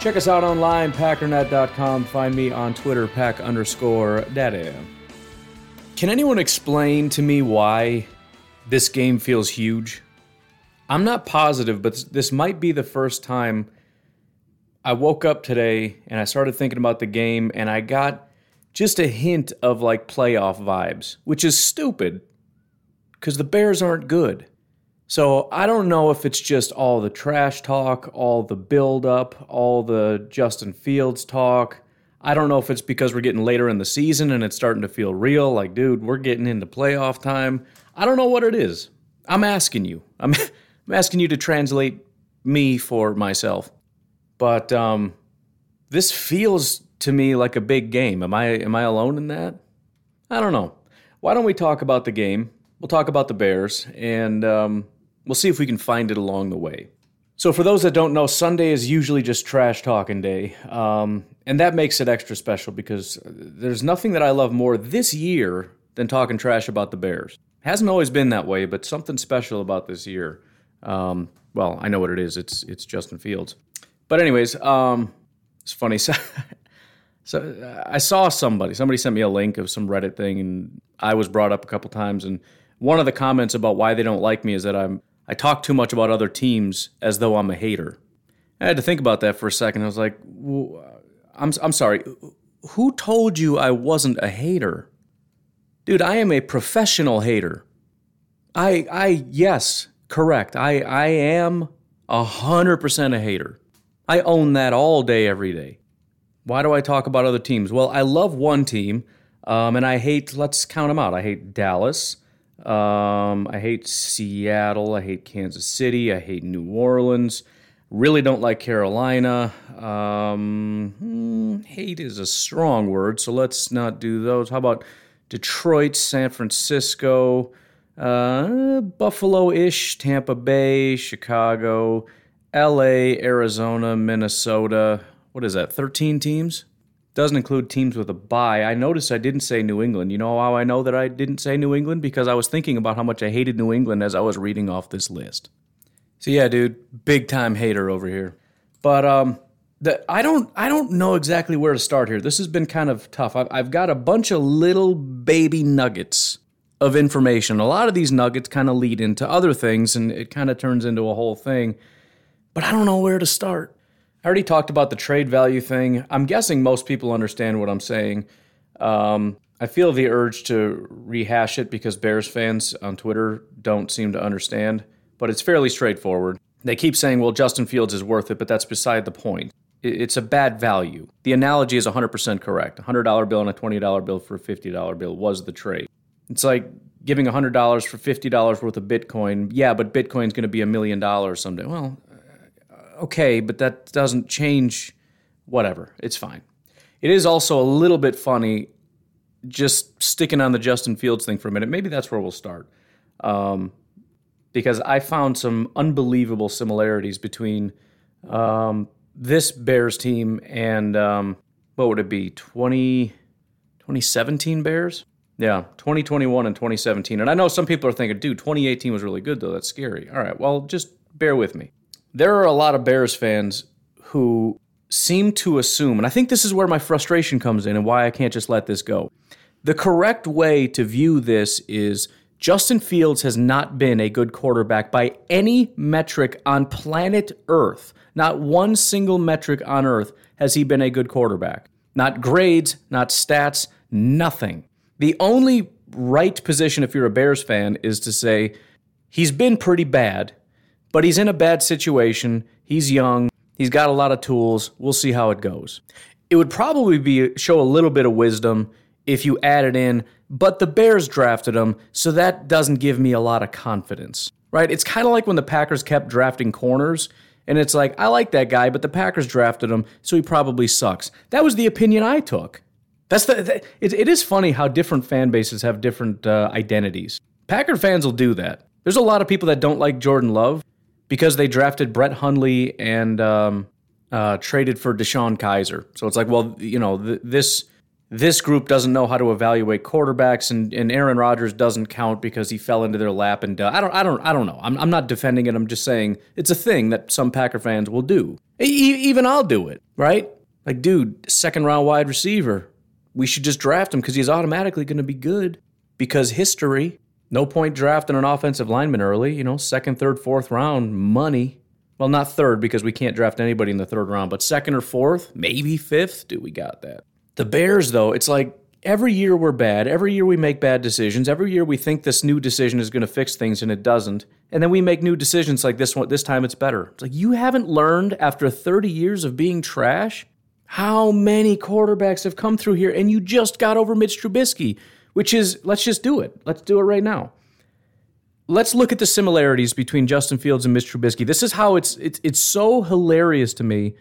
Check us out online, packernet.com. Find me on Twitter, pack underscore daddy. Can anyone explain to me why this game feels huge? I'm not positive, but this might be the first time I woke up today and I started thinking about the game and I got just a hint of like playoff vibes, which is stupid because the Bears aren't good. So I don't know if it's just all the trash talk, all the build up, all the Justin Fields talk. I don't know if it's because we're getting later in the season and it's starting to feel real. Like, dude, we're getting into playoff time. I don't know what it is. I'm asking you. I'm, I'm asking you to translate me for myself. But um, this feels to me like a big game. Am I am I alone in that? I don't know. Why don't we talk about the game? We'll talk about the Bears, and um, we'll see if we can find it along the way. So, for those that don't know, Sunday is usually just trash talking day. Um, and that makes it extra special because there's nothing that I love more this year than talking trash about the Bears. Hasn't always been that way, but something special about this year. Um, well, I know what it is. It's it's Justin Fields. But anyways, um, it's funny. So, so I saw somebody. Somebody sent me a link of some Reddit thing, and I was brought up a couple times. And one of the comments about why they don't like me is that I'm I talk too much about other teams as though I'm a hater. I had to think about that for a second. I was like, I'm I'm sorry. Who told you I wasn't a hater? Dude, I am a professional hater. I I yes, correct. I I am a hundred percent a hater. I own that all day, every day. Why do I talk about other teams? Well, I love one team, um, and I hate. Let's count them out. I hate Dallas. Um, I hate Seattle. I hate Kansas City. I hate New Orleans. Really don't like Carolina. Um, hmm, hate is a strong word, so let's not do those. How about Detroit, San Francisco, uh, Buffalo ish, Tampa Bay, Chicago, LA, Arizona, Minnesota. What is that, 13 teams? Doesn't include teams with a bye. I noticed I didn't say New England. You know how I know that I didn't say New England? Because I was thinking about how much I hated New England as I was reading off this list. So yeah, dude, big time hater over here. But um, the, I don't I don't know exactly where to start here. This has been kind of tough. I've, I've got a bunch of little baby nuggets of information. A lot of these nuggets kind of lead into other things, and it kind of turns into a whole thing. But I don't know where to start. I already talked about the trade value thing. I'm guessing most people understand what I'm saying. Um, I feel the urge to rehash it because Bears fans on Twitter don't seem to understand, but it's fairly straightforward. They keep saying, well, Justin Fields is worth it, but that's beside the point. It's a bad value. The analogy is 100% correct. A $100 bill and a $20 bill for a $50 bill was the trade. It's like giving $100 for $50 worth of Bitcoin. Yeah, but Bitcoin's going to be a million dollars someday. Well, okay, but that doesn't change whatever. It's fine. It is also a little bit funny just sticking on the Justin Fields thing for a minute. Maybe that's where we'll start. Um, because I found some unbelievable similarities between um, this Bears team and um, what would it be, 20, 2017 Bears? Yeah, 2021 and 2017. And I know some people are thinking, dude, 2018 was really good, though. That's scary. All right, well, just bear with me there are a lot of Bears fans who seem to assume, and I think this is where my frustration comes in and why I can't just let this go. The correct way to view this is Justin Fields has not been a good quarterback by any metric on planet Earth. Not one single metric on earth has he been a good quarterback. Not grades, not stats, Nothing. The only right position if you're a Bears fan is to say, he's been pretty bad, but he's in a bad situation. He's young. He's got a lot of tools. We'll see how it goes. It would probably be show a little bit of wisdom if you added in, but the Bears drafted him, so that doesn't give me a lot of confidence. Right? It's kind of like when the Packers kept drafting corners and it's like, I like that guy, but the Packers drafted him, so he probably sucks. That was the opinion I took. That's the. the it, it is funny how different fan bases have different uh, identities. Packer fans will do that. There's a lot of people that don't like Jordan Love because they drafted Brett Hundley and um, uh, traded for DeShone Kizer. So it's like, well, you know, th- this this group doesn't know how to evaluate quarterbacks, and, and Aaron Rodgers doesn't count because he fell into their lap. And uh, I don't, I don't, I don't know. I'm, I'm not defending it. I'm just saying it's a thing that some Packer fans will do. E- even I'll do it, right? Like, dude, second round wide receiver. We should just draft him because he's automatically going to be good because history. No point drafting an offensive lineman early. You know, second, third, fourth round, money. Well, not third because we can't draft anybody in the third round, but second or fourth, maybe fifth. Do we got that? The Bears, though, it's like every year we're bad. Every year we make bad decisions. Every year we think this new decision is going to fix things and it doesn't. And then we make new decisions like this one. This time it's better. It's like you haven't learned after 30 years of being trash how many quarterbacks have come through here and you just got over Mitch Trubisky, which is let's just do it. Let's do it right now. Let's look at the similarities between Justin Fields and Mitch Trubisky. This is how it's it's it's so hilarious to me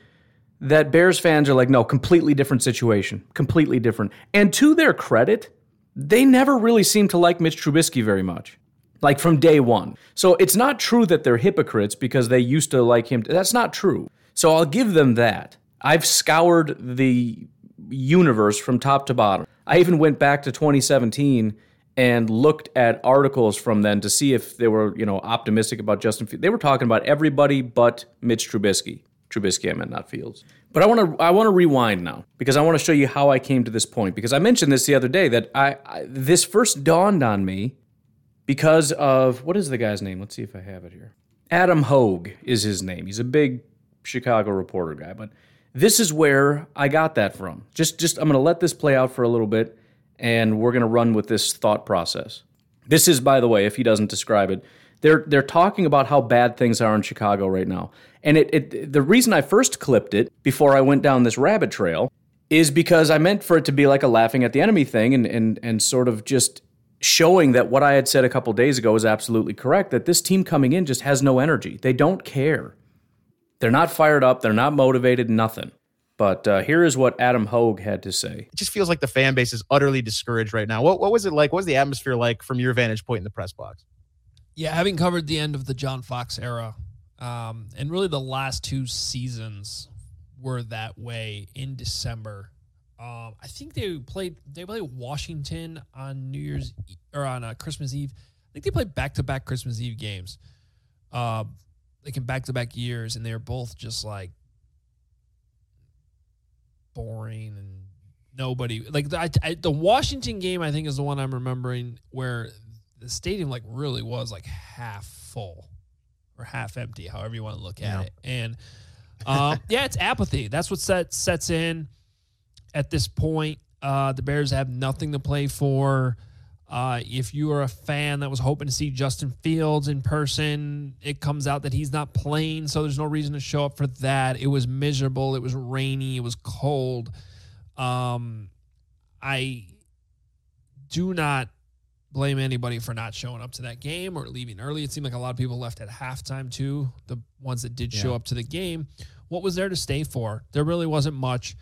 that Bears fans are like, no, completely different situation, completely different. And to their credit, they never really seem to like Mitch Trubisky very much, like from day one. So it's not true that they're hypocrites because they used to like him. That's not true. So I'll give them that. I've scoured the universe from top to bottom. I even went back to 2017 and looked at articles from then to see if they were, you know, optimistic about Justin Fields. They were talking about everybody but Mitch Trubisky. Trubisky, I meant not Fields. But I want to I want to rewind now because I want to show you how I came to this point because I mentioned this the other day that I, I this first dawned on me because of what is the guy's name? Let's see if I have it here. Adam Hoge is his name. He's a big Chicago reporter guy, but this is where I got that from. Just just I'm going to let this play out for a little bit and we're going to run with this thought process. This is by the way, if he doesn't describe it, they're they're talking about how bad things are in Chicago right now. And it, it the reason I first clipped it before I went down this rabbit trail is because I meant for it to be like a laughing at the enemy thing and and and sort of just showing that what I had said a couple days ago is absolutely correct that this team coming in just has no energy. They don't care. They're not fired up, they're not motivated, nothing. But uh, here is what Adam Hoge had to say. It just feels like the fan base is utterly discouraged right now. What, what was it like? What was the atmosphere like from your vantage point in the press box? Yeah, having covered the end of the John Fox era, um, and really the last two seasons were that way in December. Um, I think they played they played Washington on New Year's e- or on uh, Christmas Eve. I think they played back to back Christmas Eve games, uh, like in back to back years, and they're both just like boring and nobody like the, I, I, the Washington game. I think is the one I'm remembering where the stadium like really was like half full or half empty, however you want to look at Yeah. it. And um, yeah, it's apathy. That's what set, sets in at this point. Uh, the Bears have nothing to play for. Uh, if you are a fan that was hoping to see Justin Fields in person, it comes out that he's not playing, so there's no reason to show up for that. It was miserable. It was rainy. It was cold. Um, I do not blame anybody for not showing up to that game or leaving early. It seemed like a lot of people left at halftime too. The ones that did show up to the game, what was there to stay for? There really wasn't much.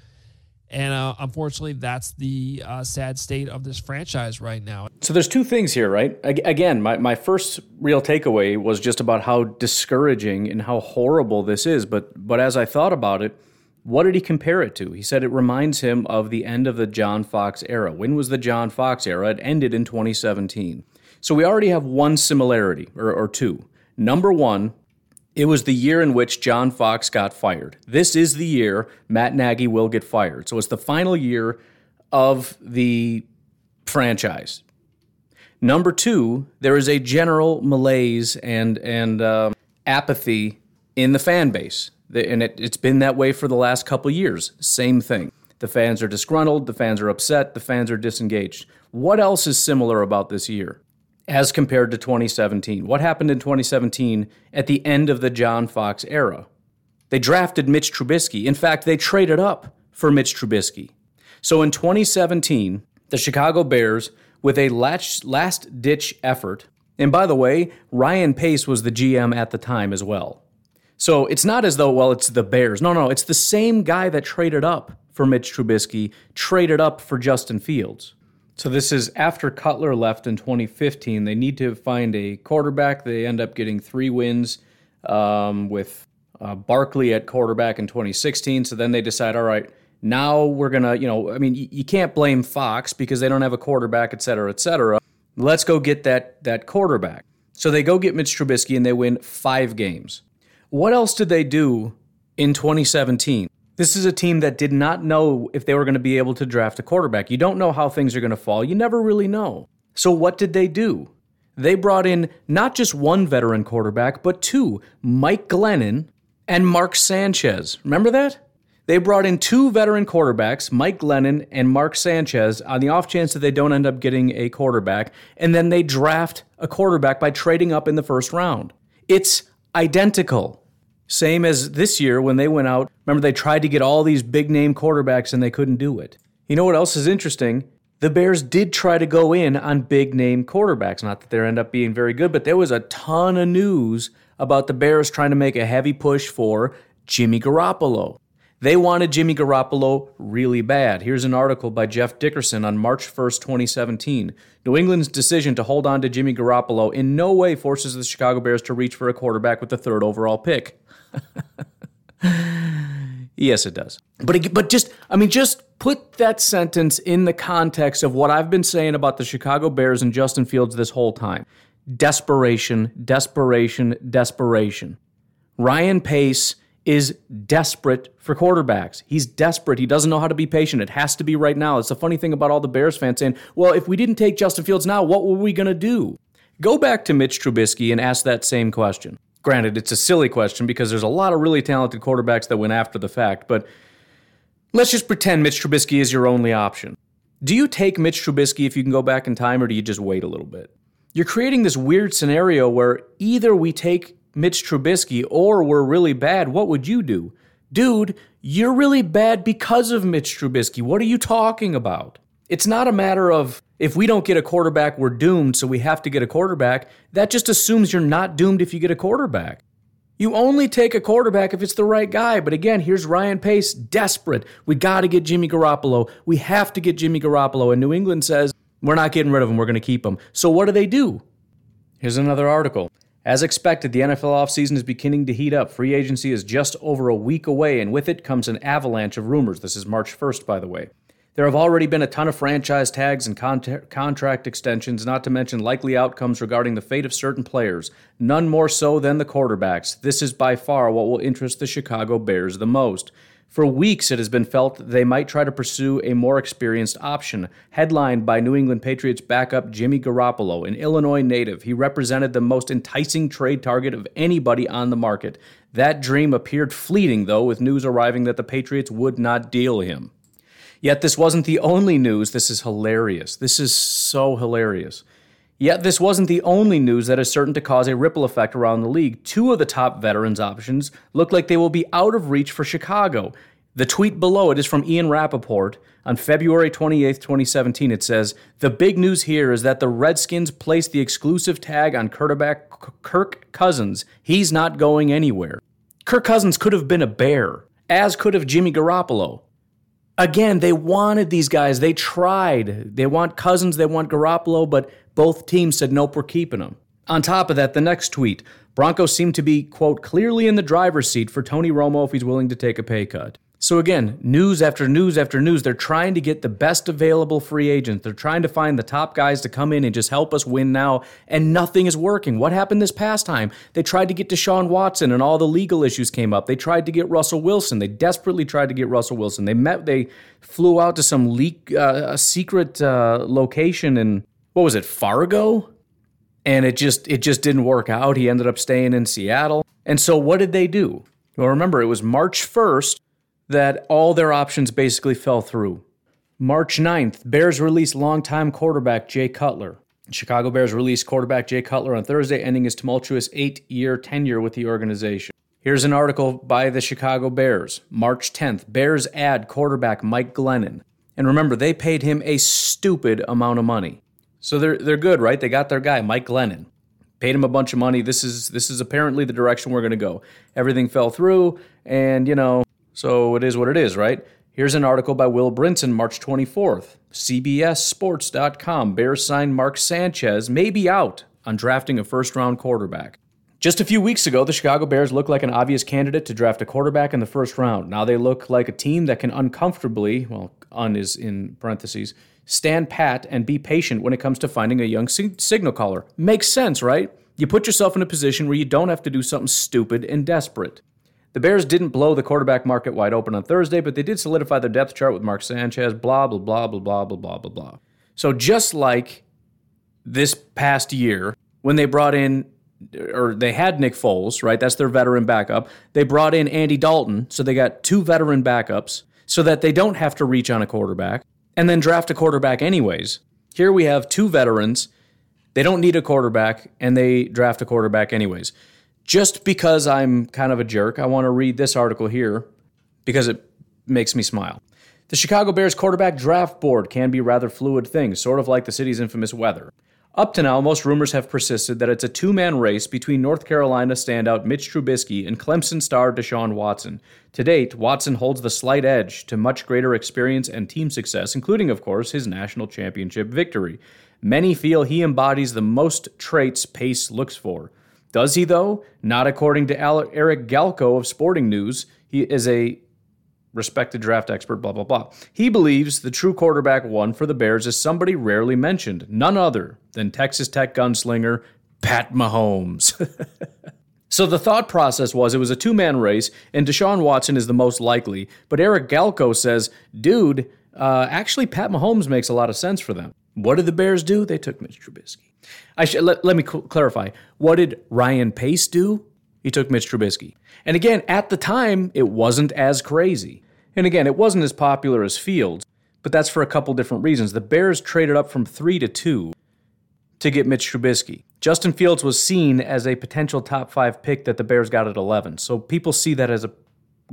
And uh, unfortunately, that's the uh, sad state of this franchise right now. So there's two things here, right? Again, my, my first real takeaway was just about how discouraging and how horrible this is. But but as I thought about it, what did he compare it to? He said it reminds him of the end of the John Fox era. When was the John Fox era? It ended in 2017. So we already have one similarity, or, or two. Number one, it was the year in which John Fox got fired. This is the year Matt Nagy will get fired. So it's the final year of the franchise. Number two, there is a general malaise and and um, apathy in the fan base, and it, it's been that way for the last couple years. Same thing. The fans are disgruntled, the fans are upset, the fans are disengaged. What else is similar about this year as compared to 2017? What happened in 2017 at the end of the John Fox era? They drafted Mitch Trubisky. In fact, they traded up for Mitch Trubisky. So in 2017, the Chicago Bears, with a last ditch effort, and by the way, Ryan Pace was the GM at the time as well. So it's not as though, well, it's the Bears. No, no, it's the same guy that traded up for Mitch Trubisky, traded up for Justin Fields. So this is after Cutler left in 2015. They need to find a quarterback. They end up getting three wins um, with uh, Barkley at quarterback in 2016. So then they decide, all right, now we're gonna, you know, I mean, y- you can't blame Fox because they don't have a quarterback, et cetera, et cetera. Let's go get that that quarterback. So they go get Mitch Trubisky and they win five games. What else did they do in 2017? This is a team that did not know if they were going to be able to draft a quarterback. You don't know how things are going to fall. You never really know. So what did they do? They brought in not just one veteran quarterback, but two Mike Glennon and Mark Sanchez. Remember that? They brought in two veteran quarterbacks, Mike Glennon and Mark Sanchez, on the off chance that they don't end up getting a quarterback, and then they draft a quarterback by trading up in the first round. It's identical. Same as this year when they went out. Remember, they tried to get all these big name quarterbacks and they couldn't do it. You know what else is interesting? The Bears did try to go in on big name quarterbacks. Not that they end up being very good, but there was a ton of news about the Bears trying to make a heavy push for Jimmy Garoppolo. They wanted Jimmy Garoppolo really bad. Here's an article by Jeff Dickerson on March 1st, 2017. New England's decision to hold on to Jimmy Garoppolo in no way forces the Chicago Bears to reach for a quarterback with the third overall pick. yes, it does. But but just I mean just put that sentence in the context of what I've been saying about the Chicago Bears and Justin Fields this whole time. Desperation, desperation, desperation. Ryan Pace is desperate for quarterbacks. He's desperate. He doesn't know how to be patient. It has to be right now. It's the funny thing about all the Bears fans saying, well, if we didn't take Justin Fields now, what were we going to do? Go back to Mitch Trubisky and ask that same question. Granted, it's a silly question because there's a lot of really talented quarterbacks that went after the fact, but let's just pretend Mitch Trubisky is your only option. Do you take Mitch Trubisky if you can go back in time, or do you just wait a little bit? You're creating this weird scenario where either we take Mitch Trubisky or were really bad, what would you do? Dude, you're really bad because of Mitch Trubisky. What are you talking about? It's not a matter of if we don't get a quarterback, we're doomed, so we have to get a quarterback. That just assumes you're not doomed if you get a quarterback. You only take a quarterback if it's the right guy. But again, here's Ryan Pace, desperate. We got to get Jimmy Garoppolo. We have to get Jimmy Garoppolo. And New England says, we're not getting rid of him. We're going to keep him. So what do they do? Here's another article. As expected, the NFL offseason is beginning to heat up. Free agency is just over a week away, and with it comes an avalanche of rumors. This is March 1st, by the way. There have already been a ton of franchise tags and contract extensions, not to mention likely outcomes regarding the fate of certain players, none more so than the quarterbacks. This is by far what will interest the Chicago Bears the most. For weeks, it has been felt they might try to pursue a more experienced option. Headlined by New England Patriots backup Jimmy Garoppolo, an Illinois native, he represented the most enticing trade target of anybody on the market. That dream appeared fleeting, though, with news arriving that the Patriots would not deal him. Yet this wasn't the only news. This is hilarious. This is so hilarious. Yet this wasn't the only news that is certain to cause a ripple effect around the league. Two of the top veterans options look like they will be out of reach for Chicago. The tweet below it is from Ian Rapoport. On February 28, 2017, it says, The big news here is that the Redskins placed the exclusive tag on quarterback Kirk Cousins. He's not going anywhere. Kirk Cousins could have been a bear, as could have Jimmy Garoppolo. Again, they wanted these guys. They tried. They want Cousins, they want Garoppolo, but both teams said, nope, we're keeping them. On top of that, the next tweet Broncos seem to be, quote, clearly in the driver's seat for Tony Romo if he's willing to take a pay cut. So again, news after news after news. They're trying to get the best available free agents. They're trying to find the top guys to come in and just help us win now, and nothing is working. What happened this past time? They tried to get Deshaun Watson, and all the legal issues came up. They tried to get Russell Wilson. They desperately tried to get Russell Wilson. They met. They flew out to some leak, uh, a secret uh, location in what was it, Fargo? And it just it just didn't work out. He ended up staying in Seattle. And so what did they do? Well, remember it was March 1st that all their options basically fell through. March 9th, Bears release longtime quarterback Jay Cutler. Chicago Bears released quarterback Jay Cutler on Thursday, ending his tumultuous eight year tenure with the organization. Here's an article by the Chicago Bears. March 10th, Bears add quarterback Mike Glennon. And remember, they paid him a stupid amount of money. So they're, they're good, right? They got their guy, Mike Glennon. Paid him a bunch of money. This is this is apparently the direction we're going to go. Everything fell through, and you know, so it is what it is, right? Here's an article by Will Brinson, March 24th. CBSSports.com. Bears sign Mark Sanchez, may be out on drafting a first round quarterback. Just a few weeks ago, the Chicago Bears looked like an obvious candidate to draft a quarterback in the first round. Now they look like a team that can uncomfortably, well, un is in parentheses, stand pat and be patient when it comes to finding a young sig- signal caller. Makes sense, right? You put yourself in a position where you don't have to do something stupid and desperate. The Bears didn't blow the quarterback market wide open on Thursday, but they did solidify their depth chart with Mark Sanchez, blah, blah, blah, blah, blah, blah, blah, blah, blah. So just like this past year, when they brought in or they had Nick Foles, right? That's their veteran backup. They brought in Andy Dalton, so they got two veteran backups so that they don't have to reach on a quarterback and then draft a quarterback anyways. Here we have two veterans. They don't need a quarterback and they draft a quarterback anyways. Just because I'm kind of a jerk, I want to read this article here because it makes me smile. The Chicago Bears quarterback draft board can be rather fluid thing, sort of like the city's infamous weather. Up to now, most rumors have persisted that it's a two man race between North Carolina standout Mitch Trubisky and Clemson star Deshaun Watson. To date, Watson holds the slight edge to much greater experience and team success, including, of course, his national championship victory. Many feel he embodies the most traits Pace looks for. Does he, though? Not according to Eric Galko of Sporting News. He is a respected draft expert, blah, blah, blah. He believes the true quarterback one for the Bears is somebody rarely mentioned, none other than Texas Tech gunslinger Pat Mahomes. so the thought process was it was a two man race, and Deshaun Watson is the most likely. But Eric Galko says, dude, uh, actually, Pat Mahomes makes a lot of sense for them. What did the Bears do? They took Mitch Trubisky. I let, let me cl- clarify. What did Ryan Pace do? He took Mitch Trubisky. And again, at the time, it wasn't as crazy. And again, it wasn't as popular as Fields, but that's for a couple different reasons. The Bears traded up from three to two to get Mitch Trubisky. Justin Fields was seen as a potential top five pick that the Bears got at 11. So people see that as a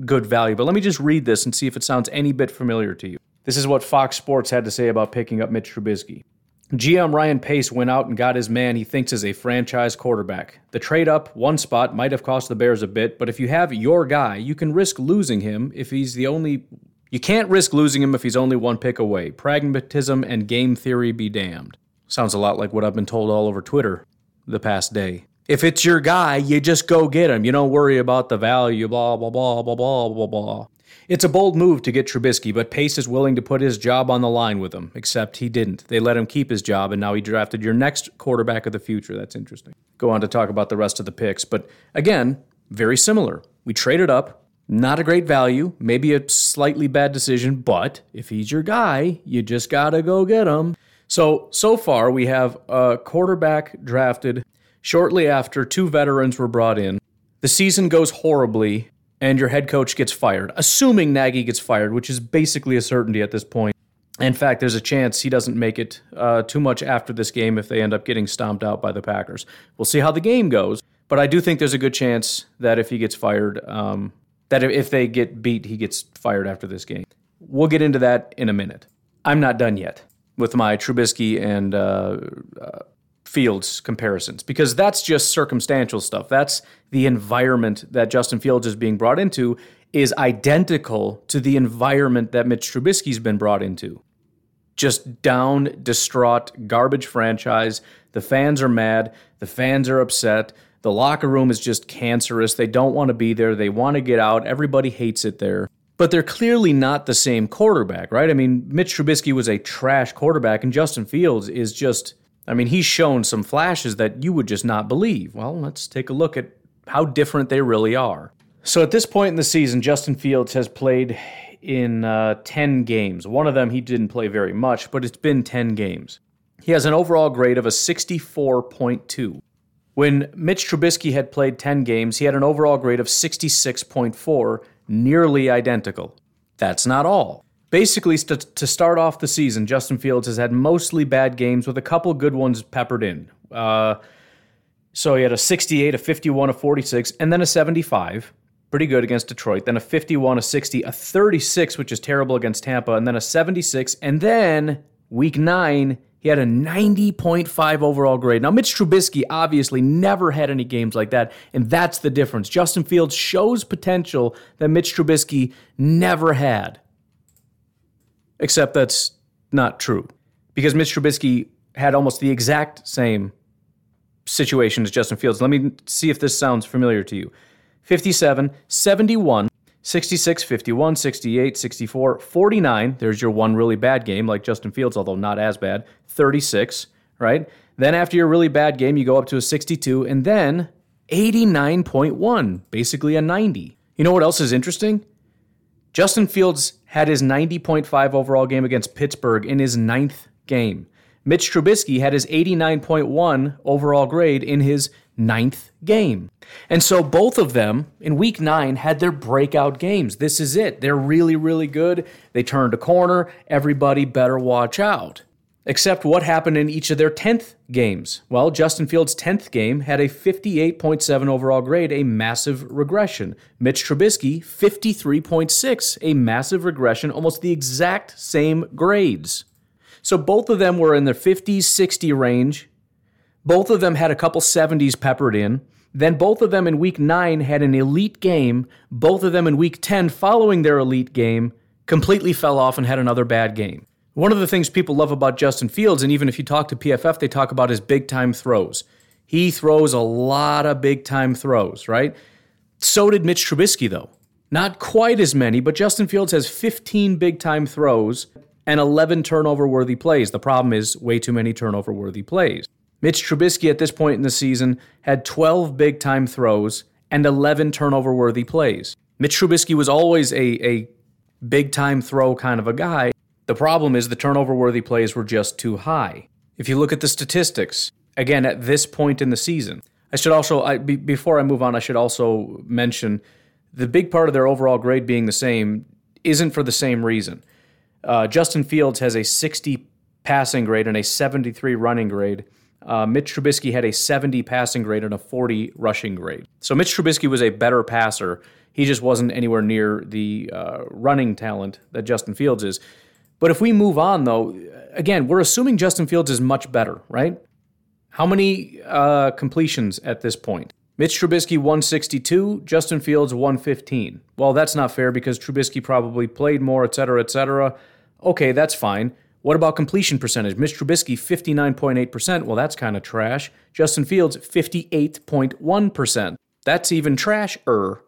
good value. But let me just read this and see if it sounds any bit familiar to you. This is what Fox Sports had to say about picking up Mitch Trubisky. GM Ryan Pace went out and got his man he thinks is a franchise quarterback. The trade up one spot might have cost the Bears a bit, but if you have your guy, you can risk losing him if he's the only. You can't risk losing him if he's only one pick away. Pragmatism and game theory be damned. Sounds a lot like what I've been told all over Twitter the past day. If it's your guy, you just go get him. You don't worry about the value, blah, blah, blah, blah, blah, blah, blah. It's a bold move to get Trubisky, but Pace is willing to put his job on the line with him, except he didn't. They let him keep his job, and now he drafted your next quarterback of the future. That's interesting. Go on to talk about the rest of the picks, but again, very similar. We traded up, not a great value, maybe a slightly bad decision, but if he's your guy, you just got to go get him. So, so far, we have a quarterback drafted shortly after two veterans were brought in. The season goes horribly and your head coach gets fired, assuming Nagy gets fired, which is basically a certainty at this point. In fact, there's a chance he doesn't make it uh, too much after this game if they end up getting stomped out by the Packers. We'll see how the game goes, but I do think there's a good chance that if he gets fired, um, that if they get beat, he gets fired after this game. We'll get into that in a minute. I'm not done yet with my Trubisky and uh, uh, Fields comparisons because that's just circumstantial stuff. That's the environment that Justin Fields is being brought into is identical to the environment that Mitch Trubisky's been brought into. Just down, distraught, garbage franchise. The fans are mad. The fans are upset. The locker room is just cancerous. They don't want to be there. They want to get out. Everybody hates it there. But they're clearly not the same quarterback, right? I mean, Mitch Trubisky was a trash quarterback, and Justin Fields is just I mean, he's shown some flashes that you would just not believe. Well, let's take a look at how different they really are. So at this point in the season, Justin Fields has played in uh, 10 games. One of them he didn't play very much, but it's been 10 games. He has an overall grade of a 64.2. When Mitch Trubisky had played 10 games, he had an overall grade of 66.4, nearly identical. That's not all. Basically, st- to start off the season, Justin Fields has had mostly bad games with a couple good ones peppered in. Uh, so he had a 68, a 51, a 46, and then a 75. Pretty good against Detroit. Then a 51, a 60, a 36, which is terrible against Tampa, and then a 76. And then week nine, he had a 90.5 overall grade. Now, Mitch Trubisky obviously never had any games like that, and that's the difference. Justin Fields shows potential that Mitch Trubisky never had. Except that's not true. Because Mitch Trubisky had almost the exact same situation as Justin Fields. Let me see if this sounds familiar to you 57, 71, 66, 51, 68, 64, 49. There's your one really bad game, like Justin Fields, although not as bad. 36, right? Then after your really bad game, you go up to a 62, and then 89.1, basically a 90. You know what else is interesting? Justin Fields had his 90.5 overall game against Pittsburgh in his ninth game. Mitch Trubisky had his 89.1 overall grade in his ninth game. And so both of them in week nine had their breakout games. This is it. They're really, really good. They turned a corner. Everybody better watch out. Except what happened in each of their 10th games? Well, Justin Fields' 10th game had a 58.7 overall grade, a massive regression. Mitch Trubisky, 53.6, a massive regression, almost the exact same grades. So both of them were in the 50s, 60 range. Both of them had a couple 70s peppered in. Then both of them in week 9 had an elite game. Both of them in week 10 following their elite game completely fell off and had another bad game. One of the things people love about Justin Fields, and even if you talk to PFF, they talk about his big time throws. He throws a lot of big time throws, right? So did Mitch Trubisky, though. Not quite as many, but Justin Fields has 15 big time throws and 11 turnover worthy plays. The problem is way too many turnover worthy plays. Mitch Trubisky at this point in the season had 12 big time throws and 11 turnover worthy plays. Mitch Trubisky was always a, a big time throw kind of a guy. The problem is the turnover worthy plays were just too high. If you look at the statistics, again, at this point in the season, I should also, before I move on, I should also mention the big part of their overall grade being the same isn't for the same reason. Uh, Justin Fields has a 60 passing grade and a 73 running grade. Uh, Mitch Trubisky had a 70 passing grade and a 40 rushing grade. So Mitch Trubisky was a better passer. He just wasn't anywhere near the uh, running talent that Justin Fields is. But if we move on, though, again, we're assuming Justin Fields is much better, right? How many uh, completions at this point? Mitch Trubisky 162, Justin Fields 115. Well, that's not fair because Trubisky probably played more, et cetera, et cetera. Okay, that's fine. What about completion percentage? Mitch Trubisky 59.8%. Well, that's kind of trash. Justin Fields 58.1%. That's even trash-er.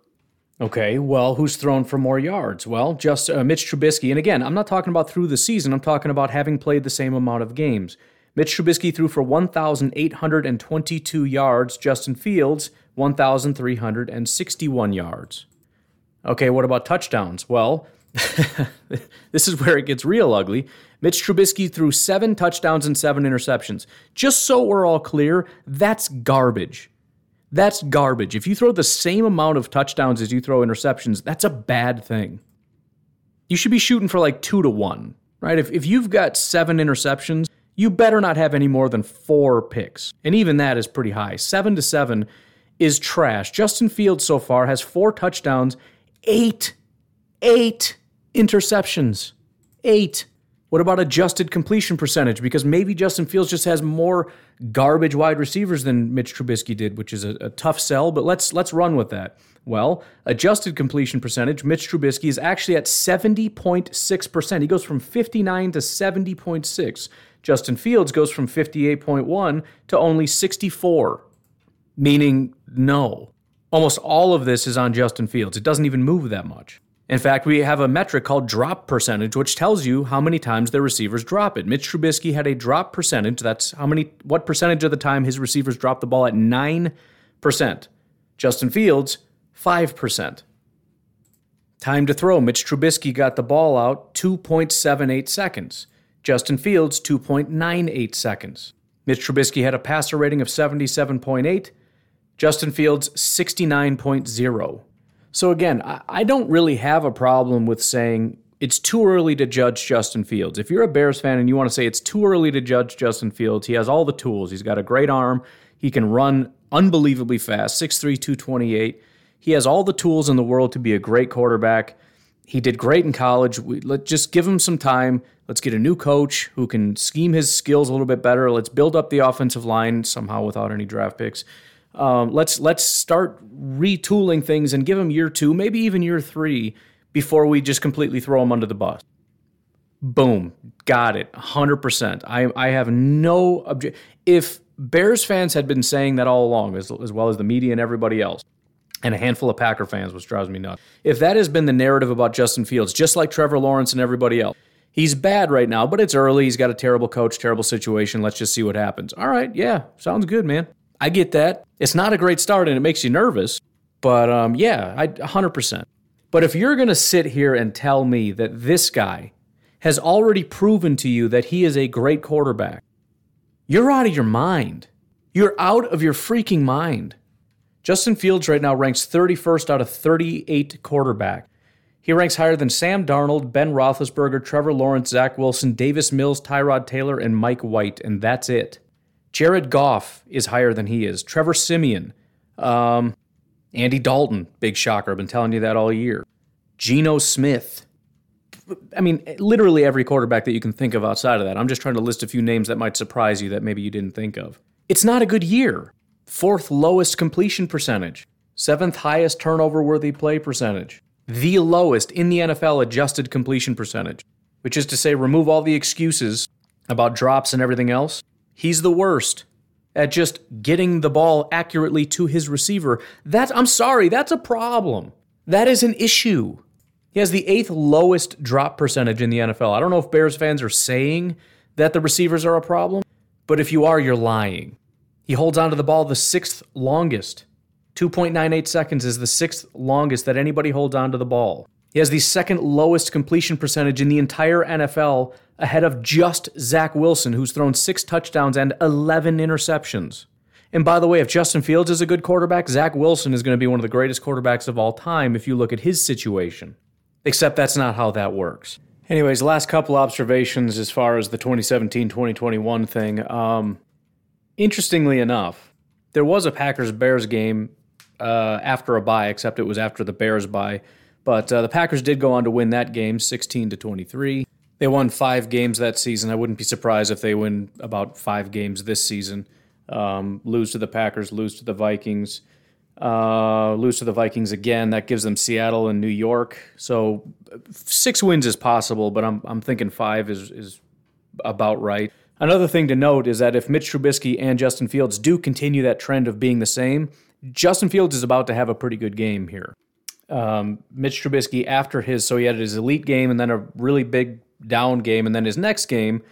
Okay, well, who's thrown for more yards? Well, just uh, Mitch Trubisky. And again, I'm not talking about through the season. I'm talking about having played the same amount of games. Mitch Trubisky threw for 1,822 yards. Justin Fields, 1,361 yards. Okay, what about touchdowns? Well, this is where it gets real ugly. Mitch Trubisky threw seven touchdowns and seven interceptions. Just so we're all clear, that's garbage. That's garbage. If you throw the same amount of touchdowns as you throw interceptions, that's a bad thing. You should be shooting for like two to one, right? If, if you've got seven interceptions, you better not have any more than four picks. And even that is pretty high. Seven to seven is trash. Justin Fields so far has four touchdowns, eight, eight interceptions. Eight. What about adjusted completion percentage? Because maybe Justin Fields just has more garbage wide receivers than Mitch Trubisky did, which is a, a, tough sell, but let's let's run with that. Well, adjusted completion percentage, Mitch Trubisky is actually at 70.6%. He goes from 59 to 70.6. Justin Fields goes from 58.1 to only 64, meaning no. Almost all of this is on Justin Fields. It doesn't even move that much. In fact, we have a metric called drop percentage, which tells you how many times their receivers drop it. Mitch Trubisky had a drop percentage. That's how many, what percentage of the time his receivers dropped the ball at 9%. Justin Fields, 5%. Time to throw. Mitch Trubisky got the ball out 2.78 seconds. Justin Fields, 2.98 seconds. Mitch Trubisky had a passer rating of 77.8. Justin Fields, 69.0. So again, I, don't really have a problem with saying it's too early to judge Justin Fields. If you're a Bears fan and you want to say it's too early to judge Justin Fields, he has all the tools. He's got a great arm. He can run unbelievably fast, 6'3, 228. He has all the tools in the world to be a great quarterback. He did great in college. We, let just give him some time. Let's get a new coach who can scheme his skills a little bit better. Let's build up the offensive line somehow without any draft picks. Um, let's let's start retooling things and give him year two, maybe even year three, before we just completely throw him under the bus. Boom, got it, hundred percent. I I have no object. If Bears fans had been saying that all along, as as well as the media and everybody else, and a handful of Packer fans, which drives me nuts. If that has been the narrative about Justin Fields, just like Trevor Lawrence and everybody else, he's bad right now, but it's early. He's got a terrible coach, terrible situation. Let's just see what happens. All right, yeah, sounds good, man. I get that. It's not a great start and it makes you nervous, but um, yeah, I 100%. But if you're going to sit here and tell me that this guy has already proven to you that he is a great quarterback, you're out of your mind. You're out of your freaking mind. Justin Fields right now ranks 31st out of 38 quarterback. He ranks higher than Sam Darnold, Ben Roethlisberger, Trevor Lawrence, Zach Wilson, Davis Mills, Tyrod Taylor, and Mike White, and that's it. Jared Goff is higher than he is. Trevor Siemian, um, Andy Dalton, big shocker. I've been telling you that all year. Geno Smith. I mean, literally every quarterback that you can think of outside of that. I'm just trying to list a few names that might surprise you that maybe you didn't think of. It's not a good year. Fourth lowest completion percentage, seventh highest turnover worthy play percentage, the lowest in the NFL adjusted completion percentage, which is to say, remove all the excuses about drops and everything else. He's the worst at just getting the ball accurately to his receiver. That I'm sorry, that's a problem. That is an issue. He has the eighth lowest drop percentage in the NFL. I don't know if Bears fans are saying that the receivers are a problem, but if you are, you're lying. He holds onto the ball the sixth longest. 2.98 seconds is the sixth longest that anybody holds onto the ball. He has the second lowest completion percentage in the entire NFL ahead of just Zach Wilson, who's thrown six touchdowns and 11 interceptions. And by the way, if Justin Fields is a good quarterback, Zach Wilson is going to be one of the greatest quarterbacks of all time if you look at his situation. Except that's not how that works. Anyways, last couple observations as far as the 2017 2021 thing. Um, interestingly enough, there was a Packers Bears game uh, after a bye, except it was after the Bears bye. But uh, the Packers did go on to win that game 16 to 23. They won five games that season. I wouldn't be surprised if they win about five games this season. Um, lose to the Packers, lose to the Vikings, uh, lose to the Vikings again. That gives them Seattle and New York. So six wins is possible, but I'm I'm thinking five is is about right. Another thing to note is that if Mitch Trubisky and Justin Fields do continue that trend of being the same, Justin Fields is about to have a pretty good game here. Um, Mitch Trubisky after his so he had his elite game and then a really big down game, and then his next game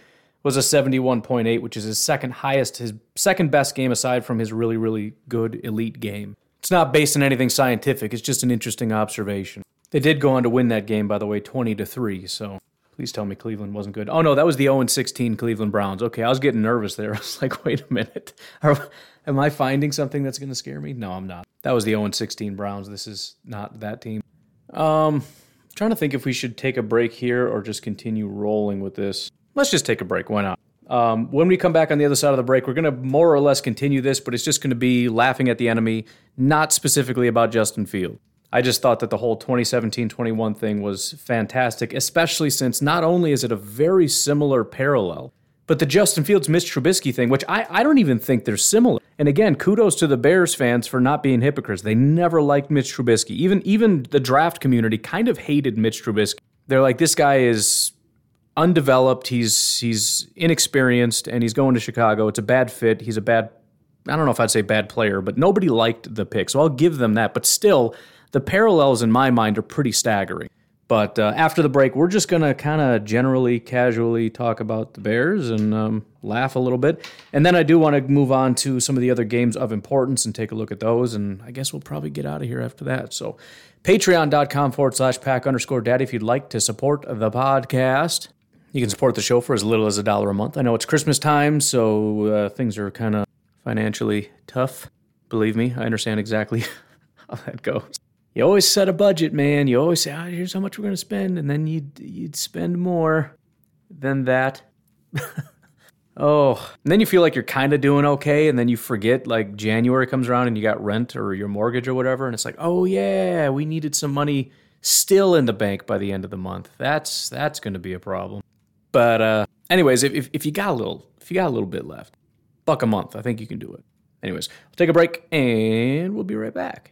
was a 71.8, which is his second highest, his second best game aside from his really, really good elite game. It's not based on anything scientific, it's just an interesting observation. They did go on to win that game, by the way, 20 to 3, so please tell me Cleveland wasn't good. Oh no, that was the 0 16 Cleveland Browns. Okay, I was getting nervous there. I was like, wait a minute. Are, am I finding something that's going to scare me? No, I'm not. That was the 0 16 Browns. This is not that team. Um, trying to think if we should take a break here or just continue rolling with this. Let's just take a break. Why not? Um, when we come back on the other side of the break, we're going to more or less continue this, but it's just going to be laughing at the enemy, not specifically about Justin Field. I just thought that the whole 2017 21 thing was fantastic, especially since not only is it a very similar parallel, but the Justin Fields Mitch Trubisky thing, which I, I don't even think they're similar. And again, kudos to the Bears fans for not being hypocrites. They never liked Mitch Trubisky. Even even the draft community kind of hated Mitch Trubisky. They're like, this guy is undeveloped, he's he's inexperienced, and he's going to Chicago. It's a bad fit. He's a bad I don't know if I'd say bad player, but nobody liked the pick. So I'll give them that. But still, the parallels in my mind are pretty staggering. But uh, after the break, we're just going to kind of generally, casually talk about the Bears and um, laugh a little bit. And then I do want to move on to some of the other games of importance and take a look at those. And I guess we'll probably get out of here after that. So, patreon.com forward slash pack underscore daddy if you'd like to support the podcast. You can support the show for as little as a dollar a month. I know it's Christmas time, so uh, things are kind of financially tough. Believe me, I understand exactly how that goes. You always set a budget, man. You always say, oh, here's how much we're going to spend. And then you'd, you'd spend more than that. oh, and then you feel like you're kind of doing okay. And then you forget, like, January comes around and you got rent or your mortgage or whatever. And it's like, oh, yeah, we needed some money still in the bank by the end of the month. That's that's going to be a problem. But uh, anyways, if, if, if you got a little if you got a little bit left, buck a month, I think you can do it. Anyways, we'll take a break and we'll be right back.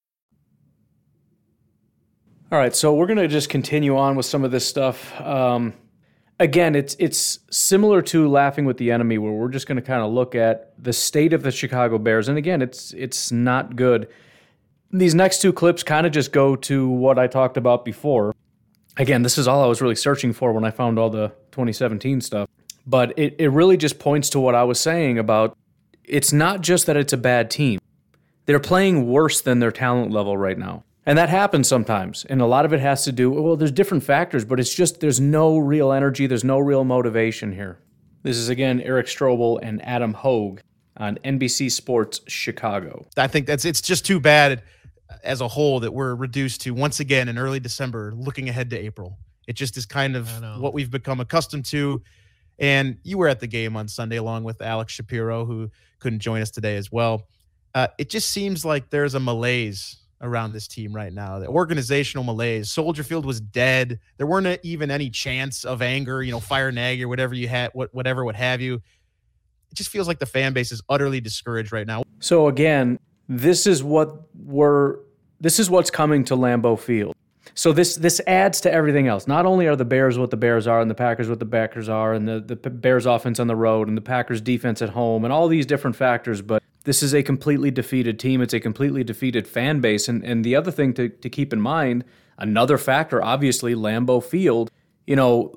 All right, so we're gonna just continue on with some of this stuff. Um, again, it's it's similar to laughing with the enemy, where we're just gonna kind of look at the state of the Chicago Bears, and again, it's it's not good. These next two clips kind of just go to what I talked about before. Again, this is all I was really searching for when I found all the 2017 stuff, but it it really just points to what I was saying about. It's not just that it's a bad team; they're playing worse than their talent level right now. And that happens sometimes. And a lot of it has to do, well, there's different factors, but it's just there's no real energy, there's no real motivation here. This is again Eric Strobel and Adam Hoge on NBC Sports Chicago. I think that's it's just too bad as a whole that we're reduced to once again in early December looking ahead to April. It just is kind of what we've become accustomed to. And you were at the game on Sunday along with Alex Shapiro, who couldn't join us today as well. Uh, it just seems like there's a malaise around this team right now. The organizational malaise. Soldier Field was dead. There weren't even any chance of anger, you know, fire Nagy or whatever you had, what whatever what have you. It just feels like the fan base is utterly discouraged right now. So again, this is what we're this is what's coming to Lambeau Field. So this this adds to everything else. Not only are the Bears what the Bears are, and the Packers what the Packers are, and the, the Bears offense on the road, and the Packers defense at home, and all these different factors, but this is a completely defeated team. It's a completely defeated fan base. And, and the other thing to, to keep in mind, another factor, obviously, Lambeau Field, you know,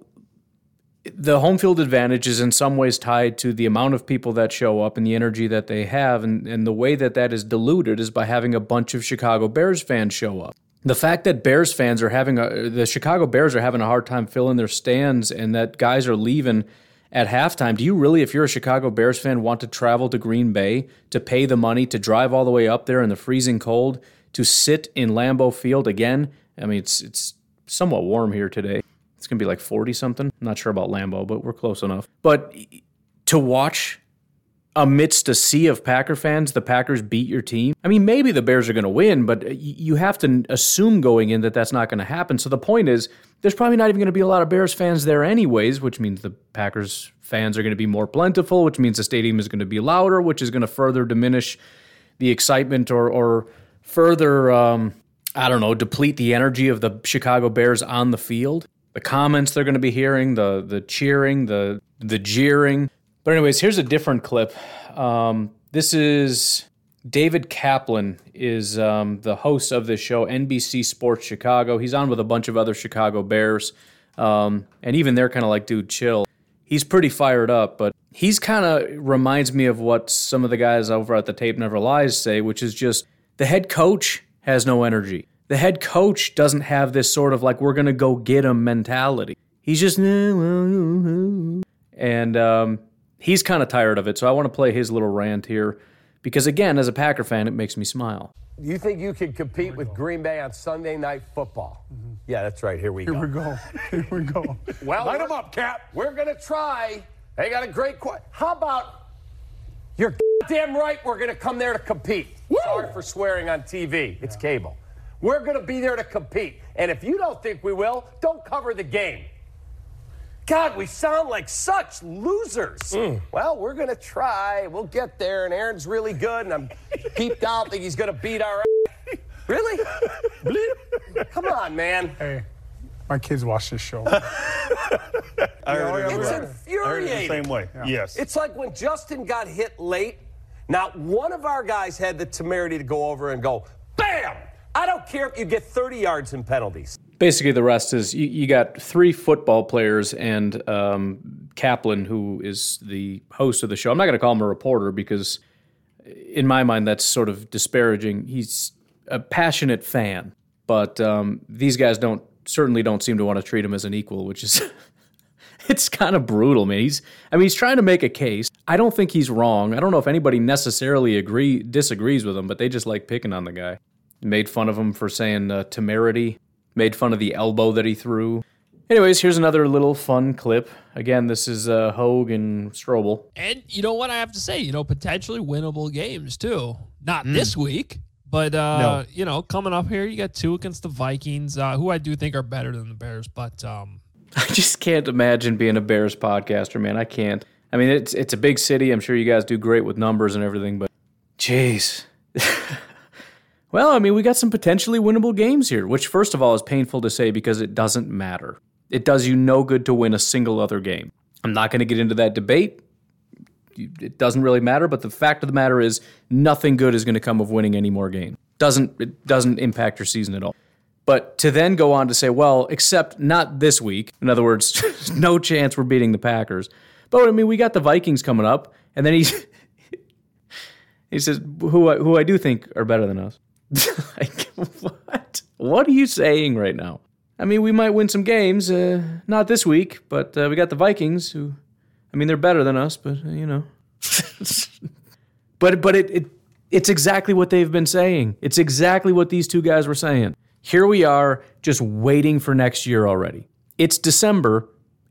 the home field advantage is in some ways tied to the amount of people that show up and the energy that they have. And, and the way that that is diluted is by having a bunch of Chicago Bears fans show up. The fact that Bears fans are having a, the Chicago Bears are having a hard time filling their stands and that guys are leaving at halftime, do you really, if you're a Chicago Bears fan, want to travel to Green Bay to pay the money to drive all the way up there in the freezing cold to sit in Lambeau Field again? I mean, it's it's somewhat warm here today. It's gonna be like 40 something. I'm not sure about Lambeau, but we're close enough. But to watch amidst a sea of Packer fans, the Packers beat your team. I mean, maybe the Bears are going to win, but you have to assume going in that that's not going to happen. So the point is, there's probably not even going to be a lot of Bears fans there, anyways, which means the Packers fans are going to be more plentiful, which means the stadium is going to be louder, which is going to further diminish the excitement or, or further um, I don't know, deplete the energy of the Chicago Bears on the field. The comments they're going to be hearing, the the cheering, the the jeering. But anyways, here's a different clip. Um, this is David Kaplan is um, the host of this show, NBC Sports Chicago. He's on with a bunch of other Chicago Bears, um, and even they're kind of like, dude, chill. He's pretty fired up, but he's kind of reminds me of what some of the guys over at the Tape Never Lies say, which is just the head coach has no energy. The head coach doesn't have this sort of like, we're to go get him mentality. He's just, and um, he's kind of tired of it. So I want to play his little rant here because, again, as a Packer fan, it makes me smile. You think you can compete with Green Bay on Sunday Night Football? Mm-hmm. Yeah, that's right. Here we Here go. we go. Here we go. well, light them up, Cap. We're going to try. They got a great question. How about you're damn right we're going to come there to compete. Woo! Sorry for swearing on TV. It's cable. We're going to be there to compete. And if you don't think we will, don't cover the game. God, we sound like such losers. Mm. Well, we're going to try. We'll get there. And Aaron's really good. And I'm peeped out that he's going to beat our. really? Come on, man. Hey, my kids watch this show. I heard it's infuriating. I heard the same way. Yeah. Yes. It's like when Justin got hit late. Not one of our guys had the temerity to go over and go, bam! I don't care if you get 30 yards in penalties. Basically, the rest is you, you got three football players and um, Kaplan, who is the host of the show. I'm not going to call him a reporter because, in my mind, that's sort of disparaging. He's a passionate fan, but um, these guys don't certainly don't seem to want to treat him as an equal, which is it's kind of brutal, man. He's I mean he's trying to make a case. I don't think he's wrong. I don't know if anybody necessarily agree disagrees with him, but they just like picking on the guy. Made fun of him for saying uh, temerity. Made fun of the elbow that he threw. Anyways, here's another little fun clip. Again, this is uh, Hoge and Strobel. And you know what I have to say? You know, potentially winnable games too. Not mm. this week, but uh, no. you know, coming up here, you got two against the Vikings, uh, who I do think are better than the Bears. But um, I just can't imagine being a Bears podcaster, man. I can't. I mean, it's it's a big city. I'm sure you guys do great with numbers and everything, but jeez. well, I mean, we got some potentially winnable games here, which first of all is painful to say because it doesn't matter. It does you no good to win a single other game. I'm not going to get into that debate it doesn't really matter. But the fact of the matter is, nothing good is going to come of winning any more games. Doesn't it doesn't impact your season at all. But to then go on to say, well, except not this week. In other words, no chance we're beating the Packers. But I mean, we got the Vikings coming up, and then he's he says, who I, who I do think are better than us. like what? What are you saying right now? I mean, we might win some games, uh, not this week, but uh, we got the Vikings who I mean, they're better than us, but uh, you know. but but it, it it's exactly what they've been saying. It's exactly what these two guys were saying. Here we are, just waiting for next year already. It's December,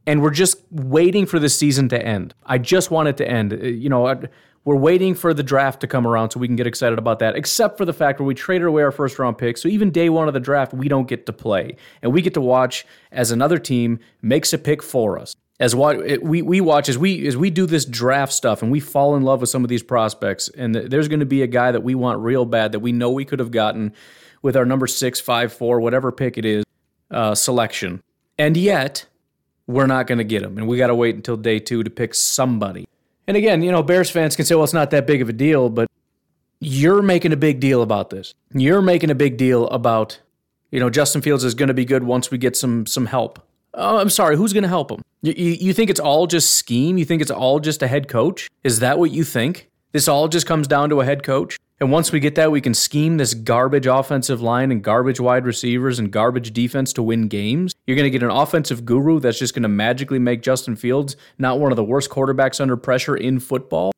and we're just waiting for the season to end. I just want it to end. Uh, you know, we're waiting for the draft to come around so we can get excited about that, except for the fact where we traded away our first round pick. So even day one of the draft, we don't get to play. And we get to watch as another team makes a pick for us. As we we watch as we as we do this draft stuff and we fall in love with some of these prospects. And there's going to be a guy that we want real bad that we know we could have gotten with our number six five four whatever pick it is uh, selection. And yet we're not going to get him. And we got to wait until day two to pick somebody and again you know bears fans can say well it's not that big of a deal but you're making a big deal about this you're making a big deal about you know justin fields is going to be good once we get some some help Oh, I'm sorry. Who's going to help him? You, you think it's all just scheme? You think it's all just a head coach? Is that what you think? This all just comes down to a head coach? And once we get that, we can scheme this garbage offensive line and garbage wide receivers and garbage defense to win games. You're going to get an offensive guru that's just going to magically make Justin Fields not one of the worst quarterbacks under pressure in football.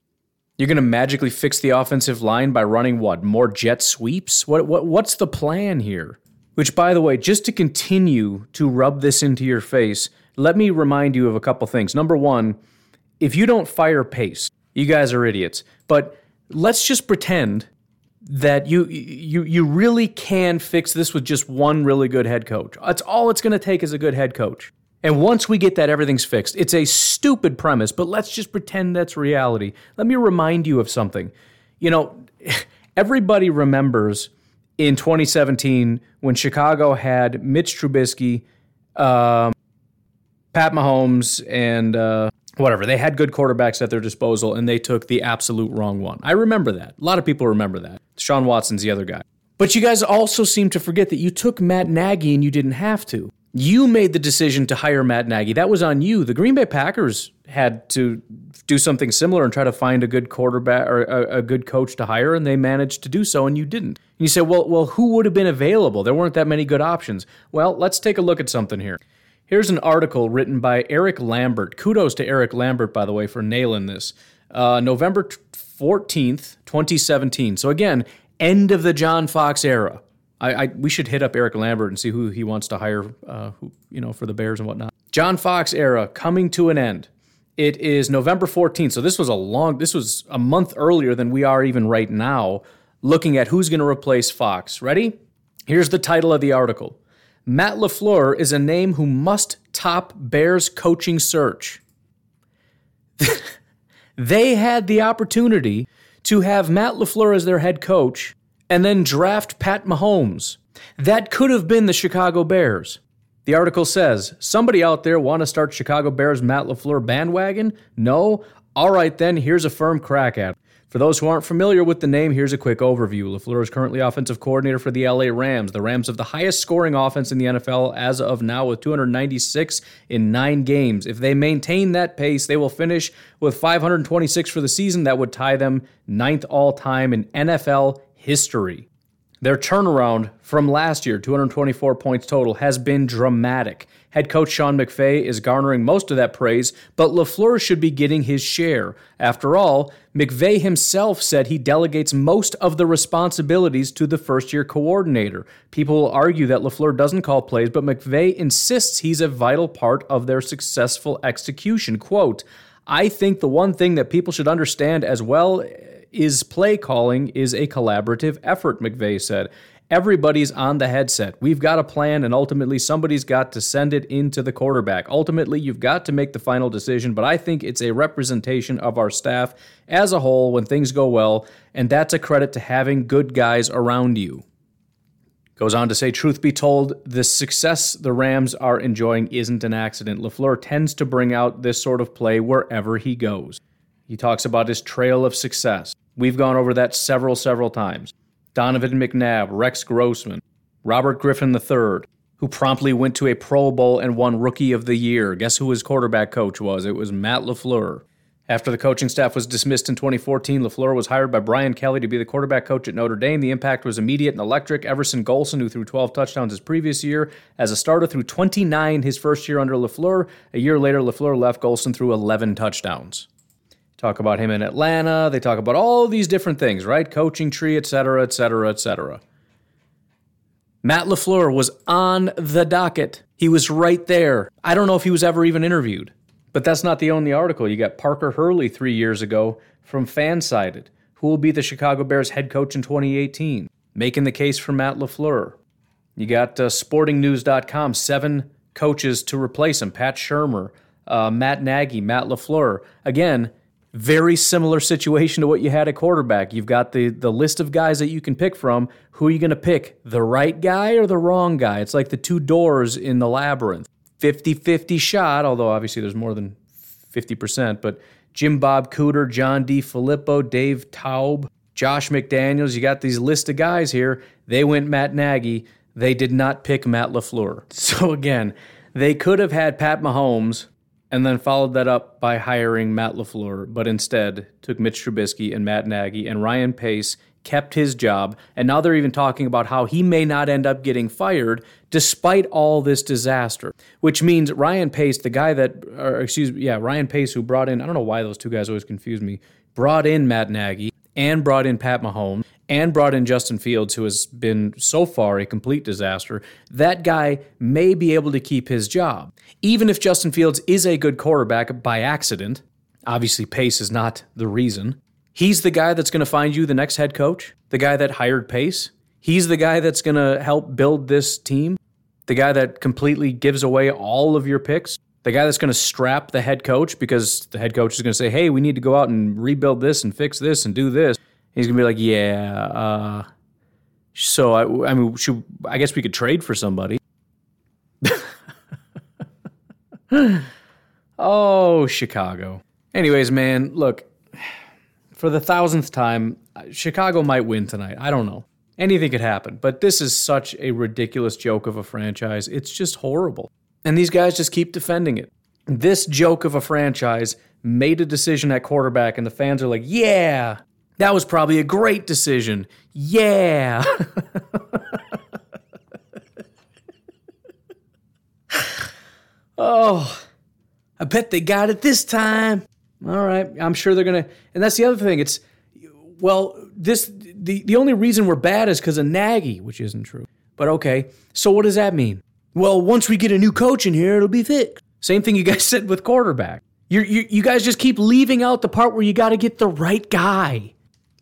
You're going to magically fix the offensive line by running what? More jet sweeps? What, what what's the plan here? Which, by the way, just to continue to rub this into your face, let me remind you of a couple things. Number one, if you don't fire Pace, you guys are idiots. But let's just pretend that you you you really can fix this with just one really good head coach. That's all it's going to take is a good head coach. And once we get that, everything's fixed. It's a stupid premise, but let's just pretend that's reality. Let me remind you of something. You know, everybody remembers in 2017 when Chicago had Mitch Trubisky, um, Pat Mahomes, and uh, whatever. They had good quarterbacks at their disposal, and they took the absolute wrong one. I remember that. A lot of people remember that. Sean Watson's the other guy. But you guys also seem to forget that you took Matt Nagy and you didn't have to. You made the decision to hire Matt Nagy. That was on you. The Green Bay Packers had to do something similar and try to find a good quarterback or a, a, good coach to hire, and they managed to do so, and you didn't. And you say, well, well, who would have been available? There weren't that many good options. Well, let's take a look at something here. Here's an article written by Eric Lambert. Kudos to Eric Lambert, by the way, for nailing this. Uh, November 14th, 2017. So again, end of the John Fox era. I, I, we should hit up Eric Lambert and see who he wants to hire, uh, who, you know, for the Bears and whatnot. John Fox era coming to an end. It is November 14th, so this was a long, this was a month earlier than we are even right now, looking at who's going to replace Fox. Ready? Here's the title of the article: Matt LaFleur is a name who must top Bears coaching search. they had the opportunity to have Matt LaFleur as their head coach and then draft Pat Mahomes. That could have been the Chicago Bears. The article says, somebody out there want to start Chicago Bears Matt LaFleur bandwagon? No? All right then, here's a firm crack at it. For those who aren't familiar with the name, here's a quick overview. LaFleur is currently offensive coordinator for the LA Rams. The Rams have the highest scoring offense in the NFL as of now with 296 in nine games. If they maintain that pace, they will finish with 526 for the season. That would tie them ninth all time in NFL history. Their turnaround from last year, 224 points total, has been dramatic. Head coach Sean McVay is garnering most of that praise, but LaFleur should be getting his share. After all, McVay himself said he delegates most of the responsibilities to the first year coordinator. People will argue that LaFleur doesn't call plays, but McVay insists he's a vital part of their successful execution. Quote, I think the one thing that people should understand as well is play calling is a collaborative effort, McVay said. Everybody's on the headset. We've got a plan, and ultimately, somebody's got to send it into the quarterback. Ultimately, you've got to make the final decision, but I think it's a representation of our staff as a whole when things go well, and that's a credit to having good guys around you. Goes on to say, truth be told, the success the Rams are enjoying isn't an accident. LaFleur tends to bring out this sort of play wherever he goes. He talks about his trail of success. We've gone over that several, several times. Donovan McNabb, Rex Grossman, Robert Griffin III, who promptly went to a Pro Bowl and won Rookie of the Year. Guess who his quarterback coach was? It was Matt LaFleur. After the coaching staff was dismissed in 2014, LaFleur was hired by Brian Kelly to be the quarterback coach at Notre Dame. The impact was immediate and electric. Everett Golson, who threw 12 touchdowns his previous year as a starter, threw 29 his first year under LaFleur. A year later, LaFleur left. Golson threw 11 touchdowns talk about him in Atlanta. They talk about all these different things, right? Coaching tree, et cetera, et cetera, et cetera. Matt LaFleur was on the docket. He was right there. I don't know if he was ever even interviewed, but that's not the only article. You got Parker Hurley three years ago from Fansided, who will be the Chicago Bears head coach in 2018, making the case for Matt LaFleur. You got uh, sportingnews.com, seven coaches to replace him Pat Shurmur, uh, Matt Nagy, Matt LaFleur. Again, very similar situation to what you had at quarterback. You've got the the list of guys that you can pick from. Who are you going to pick? The right guy or the wrong guy? It's like the two doors in the labyrinth. 50-50 shot, although obviously there's more than 50%, but Jim Bob Cooter, John DeFilippo, Dave Toub, Josh McDaniels, you got these list of guys here. They went Matt Nagy. They did not pick Matt LaFleur. So again, they could have had Pat Mahomes and then followed that up by hiring Matt LaFleur, but instead took Mitch Trubisky and Matt Nagy, and Ryan Pace kept his job. And now they're even talking about how he may not end up getting fired despite all this disaster, which means Ryan Pace, the guy that, or excuse me, yeah, Ryan Pace, who brought in, I don't know why those two guys always confuse me, brought in Matt Nagy and brought in Pat Mahomes and brought in Justin Fields, who has been so far a complete disaster, that guy may be able to keep his job. Even if Justin Fields is a good quarterback by accident, obviously Pace is not the reason. He's the guy that's going to find you the next head coach, the guy that hired Pace. He's the guy that's going to help build this team, the guy that completely gives away all of your picks, the guy that's going to strap the head coach because the head coach is going to say, hey, we need to go out and rebuild this and fix this and do this. He's to be like, yeah, uh, So I, I mean, should I guess we could trade for somebody. oh, Chicago. Anyways, man, look, for the thousandth time, Chicago might win tonight. I don't know. Anything could happen, but this is such a ridiculous joke of a franchise. It's just horrible. And these guys just keep defending it. This joke of a franchise made a decision at quarterback, and the fans are like, yeah, that was probably a great decision. Yeah. oh, I bet they got it this time. All right, I'm sure they're gonna. And that's the other thing. It's well, this the the only reason we're bad is because of Nagy, which isn't true. But okay, so what does that mean? Well, once we get a new coach in here, it'll be fixed. Same thing you guys said with quarterback. you you you guys just keep leaving out the part where you got to get the right guy.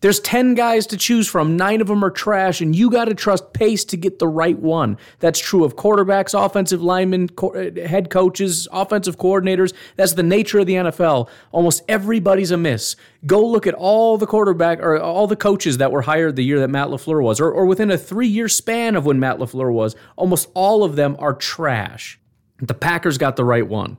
There's 10 guys to choose from, nine of them are trash, and you got to trust pace to get the right one. That's true of quarterbacks, offensive linemen, co- uh, head coaches, offensive coordinators. That's the nature of the NFL. Almost everybody's a miss. Go look at all the quarterback or all the coaches that were hired the year that Matt LaFleur was, or, or within a three year span of when Matt LaFleur was. Almost all of them are trash. The Packers got the right one.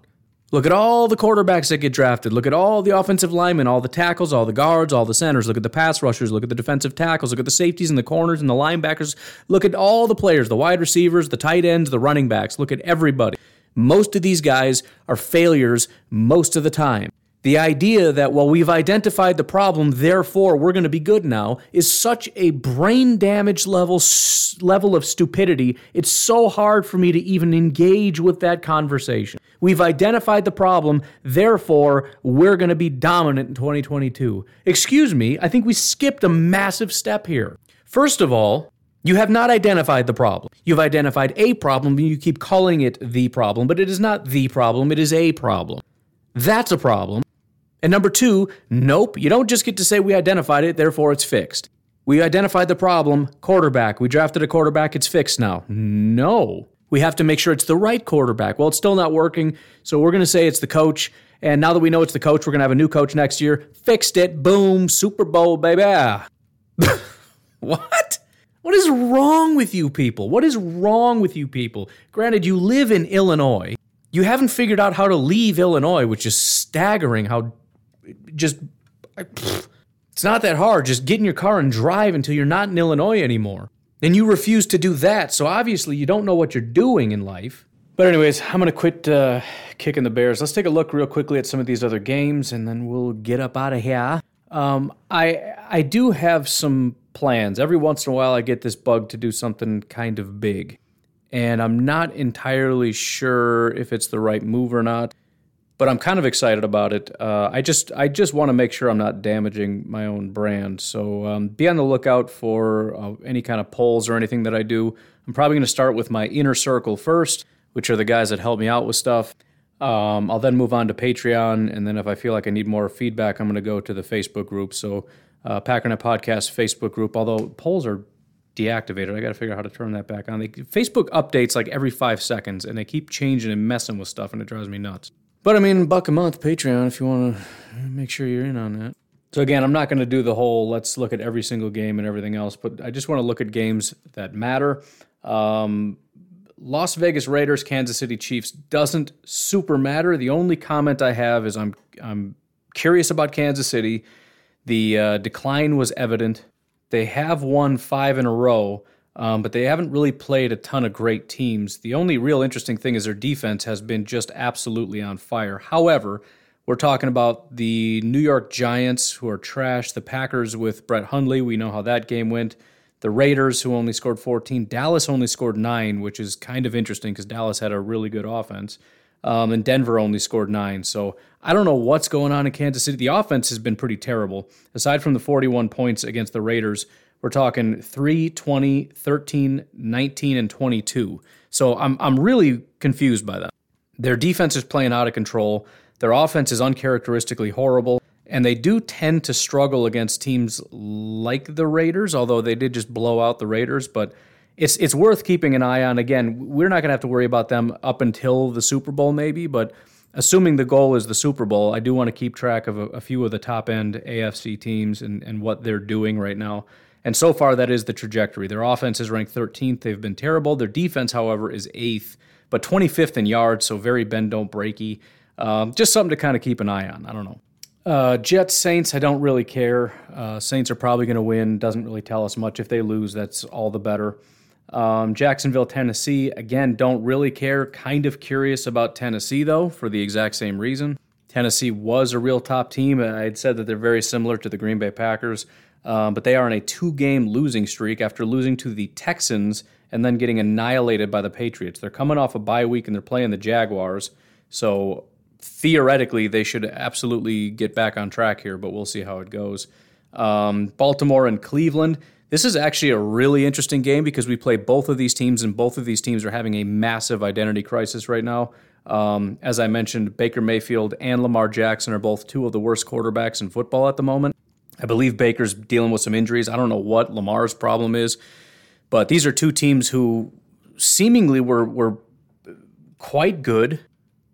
Look at all the quarterbacks that get drafted. Look at all the offensive linemen, all the tackles, all the guards, all the centers. Look at the pass rushers. Look at the defensive tackles. Look at the safeties and the corners and the linebackers. Look at all the players, the wide receivers, the tight ends, the running backs. Look at everybody. Most of these guys are failures most of the time. The idea that, well, we've identified the problem, therefore we're going to be good now, is such a brain damage level level of stupidity. It's so hard for me to even engage with that conversation. We've identified the problem, therefore we're going to be dominant in 2022. Excuse me, I think we skipped a massive step here. First of all, you have not identified the problem. You've identified a problem and you keep calling it the problem, but it is not the problem, it is a problem. That's a problem. And number two, nope, you don't just get to say we identified it, therefore it's fixed. We identified the problem, quarterback. We drafted a quarterback, it's fixed now. No. We have to make sure it's the right quarterback. Well, it's still not working, so we're going to say it's the coach. And now that we know it's the coach, we're going to have a new coach next year. Fixed it. Boom. Super Bowl, baby. what? What is wrong with you people? What is wrong with you people? Granted, you live in Illinois. You haven't figured out how to leave Illinois, which is staggering how just it's not that hard. Just get in your car and drive until you're not in Illinois anymore. And you refuse to do that, so obviously you don't know what you're doing in life. But anyways, I'm gonna quit uh, kicking the Bears. Let's take a look real quickly at some of these other games, and then we'll get up out of here. Um, I I do have some plans. Every once in a while, I get this bug to do something kind of big, and I'm not entirely sure if it's the right move or not but I'm kind of excited about it. Uh, I just I just want to make sure I'm not damaging my own brand. So um, be on the lookout for uh, any kind of polls or anything that I do. I'm probably going to start with my inner circle first, which are the guys that help me out with stuff. Um, I'll then move on to Patreon, and then if I feel like I need more feedback, I'm going to go to the Facebook group. So uh, Packernet Podcast Facebook group. Although polls are deactivated, I got to figure out how to turn that back on. They, Facebook updates like every five seconds, and they keep changing and messing with stuff, and it drives me nuts. But I mean, buck a month Patreon if you want to make sure you're in on that. So again, I'm not going to do the whole let's look at every single game and everything else, but I just want to look at games that matter. Um, Las Vegas Raiders, Kansas City Chiefs doesn't super matter. The only comment I have is I'm I'm curious about Kansas City. The uh, decline was evident. They have won five in a row, um, but they haven't really played a ton of great teams. The only real interesting thing is their defense has been just absolutely on fire. However, we're talking about the New York Giants, who are trash, the Packers with Brett Hundley. We know how that game went. The Raiders, who only scored 14. Dallas only scored nine, which is kind of interesting because Dallas had a really good offense. Um, and Denver only scored nine. So I don't know what's going on in Kansas City. The offense has been pretty terrible. Aside from the 41 points against the Raiders, we're talking 3, 20, 13, 19, and 22. So I'm, I'm really confused by that. Their defense is playing out of control. Their offense is uncharacteristically horrible. And they do tend to struggle against teams like the Raiders, although they did just blow out the Raiders. But it's it's worth keeping an eye on. Again, we're not going to have to worry about them up until the Super Bowl, maybe. But assuming the goal is the Super Bowl, I do want to keep track of a, a few of the top end AFC teams and, and what they're doing right now. And so far, that is the trajectory. Their offense is ranked 13th. They've been terrible. Their defense, however, is eighth, but 25th in yards, so very bend don't breaky. Um, just something to kind of keep an eye on. I don't know. Uh, Jets, Saints, I don't really care. Uh, Saints are probably going to win. Doesn't really tell us much. If they lose, that's all the better. Um, Jacksonville, Tennessee, again, don't really care. Kind of curious about Tennessee, though, for the exact same reason. Tennessee was a real top team. I had said that they're very similar to the Green Bay Packers, um, but they are on a two game losing streak after losing to the Texans and then getting annihilated by the Patriots. They're coming off a bye week and they're playing the Jaguars. So theoretically, they should absolutely get back on track here, but we'll see how it goes. Um, Baltimore and Cleveland. This is actually a really interesting game because we play both of these teams, and both of these teams are having a massive identity crisis right now. Um, as I mentioned, Baker Mayfield and Lamar Jackson are both two of the worst quarterbacks in football at the moment. I believe Baker's dealing with some injuries. I don't know what Lamar's problem is, but these are two teams who seemingly were were quite good,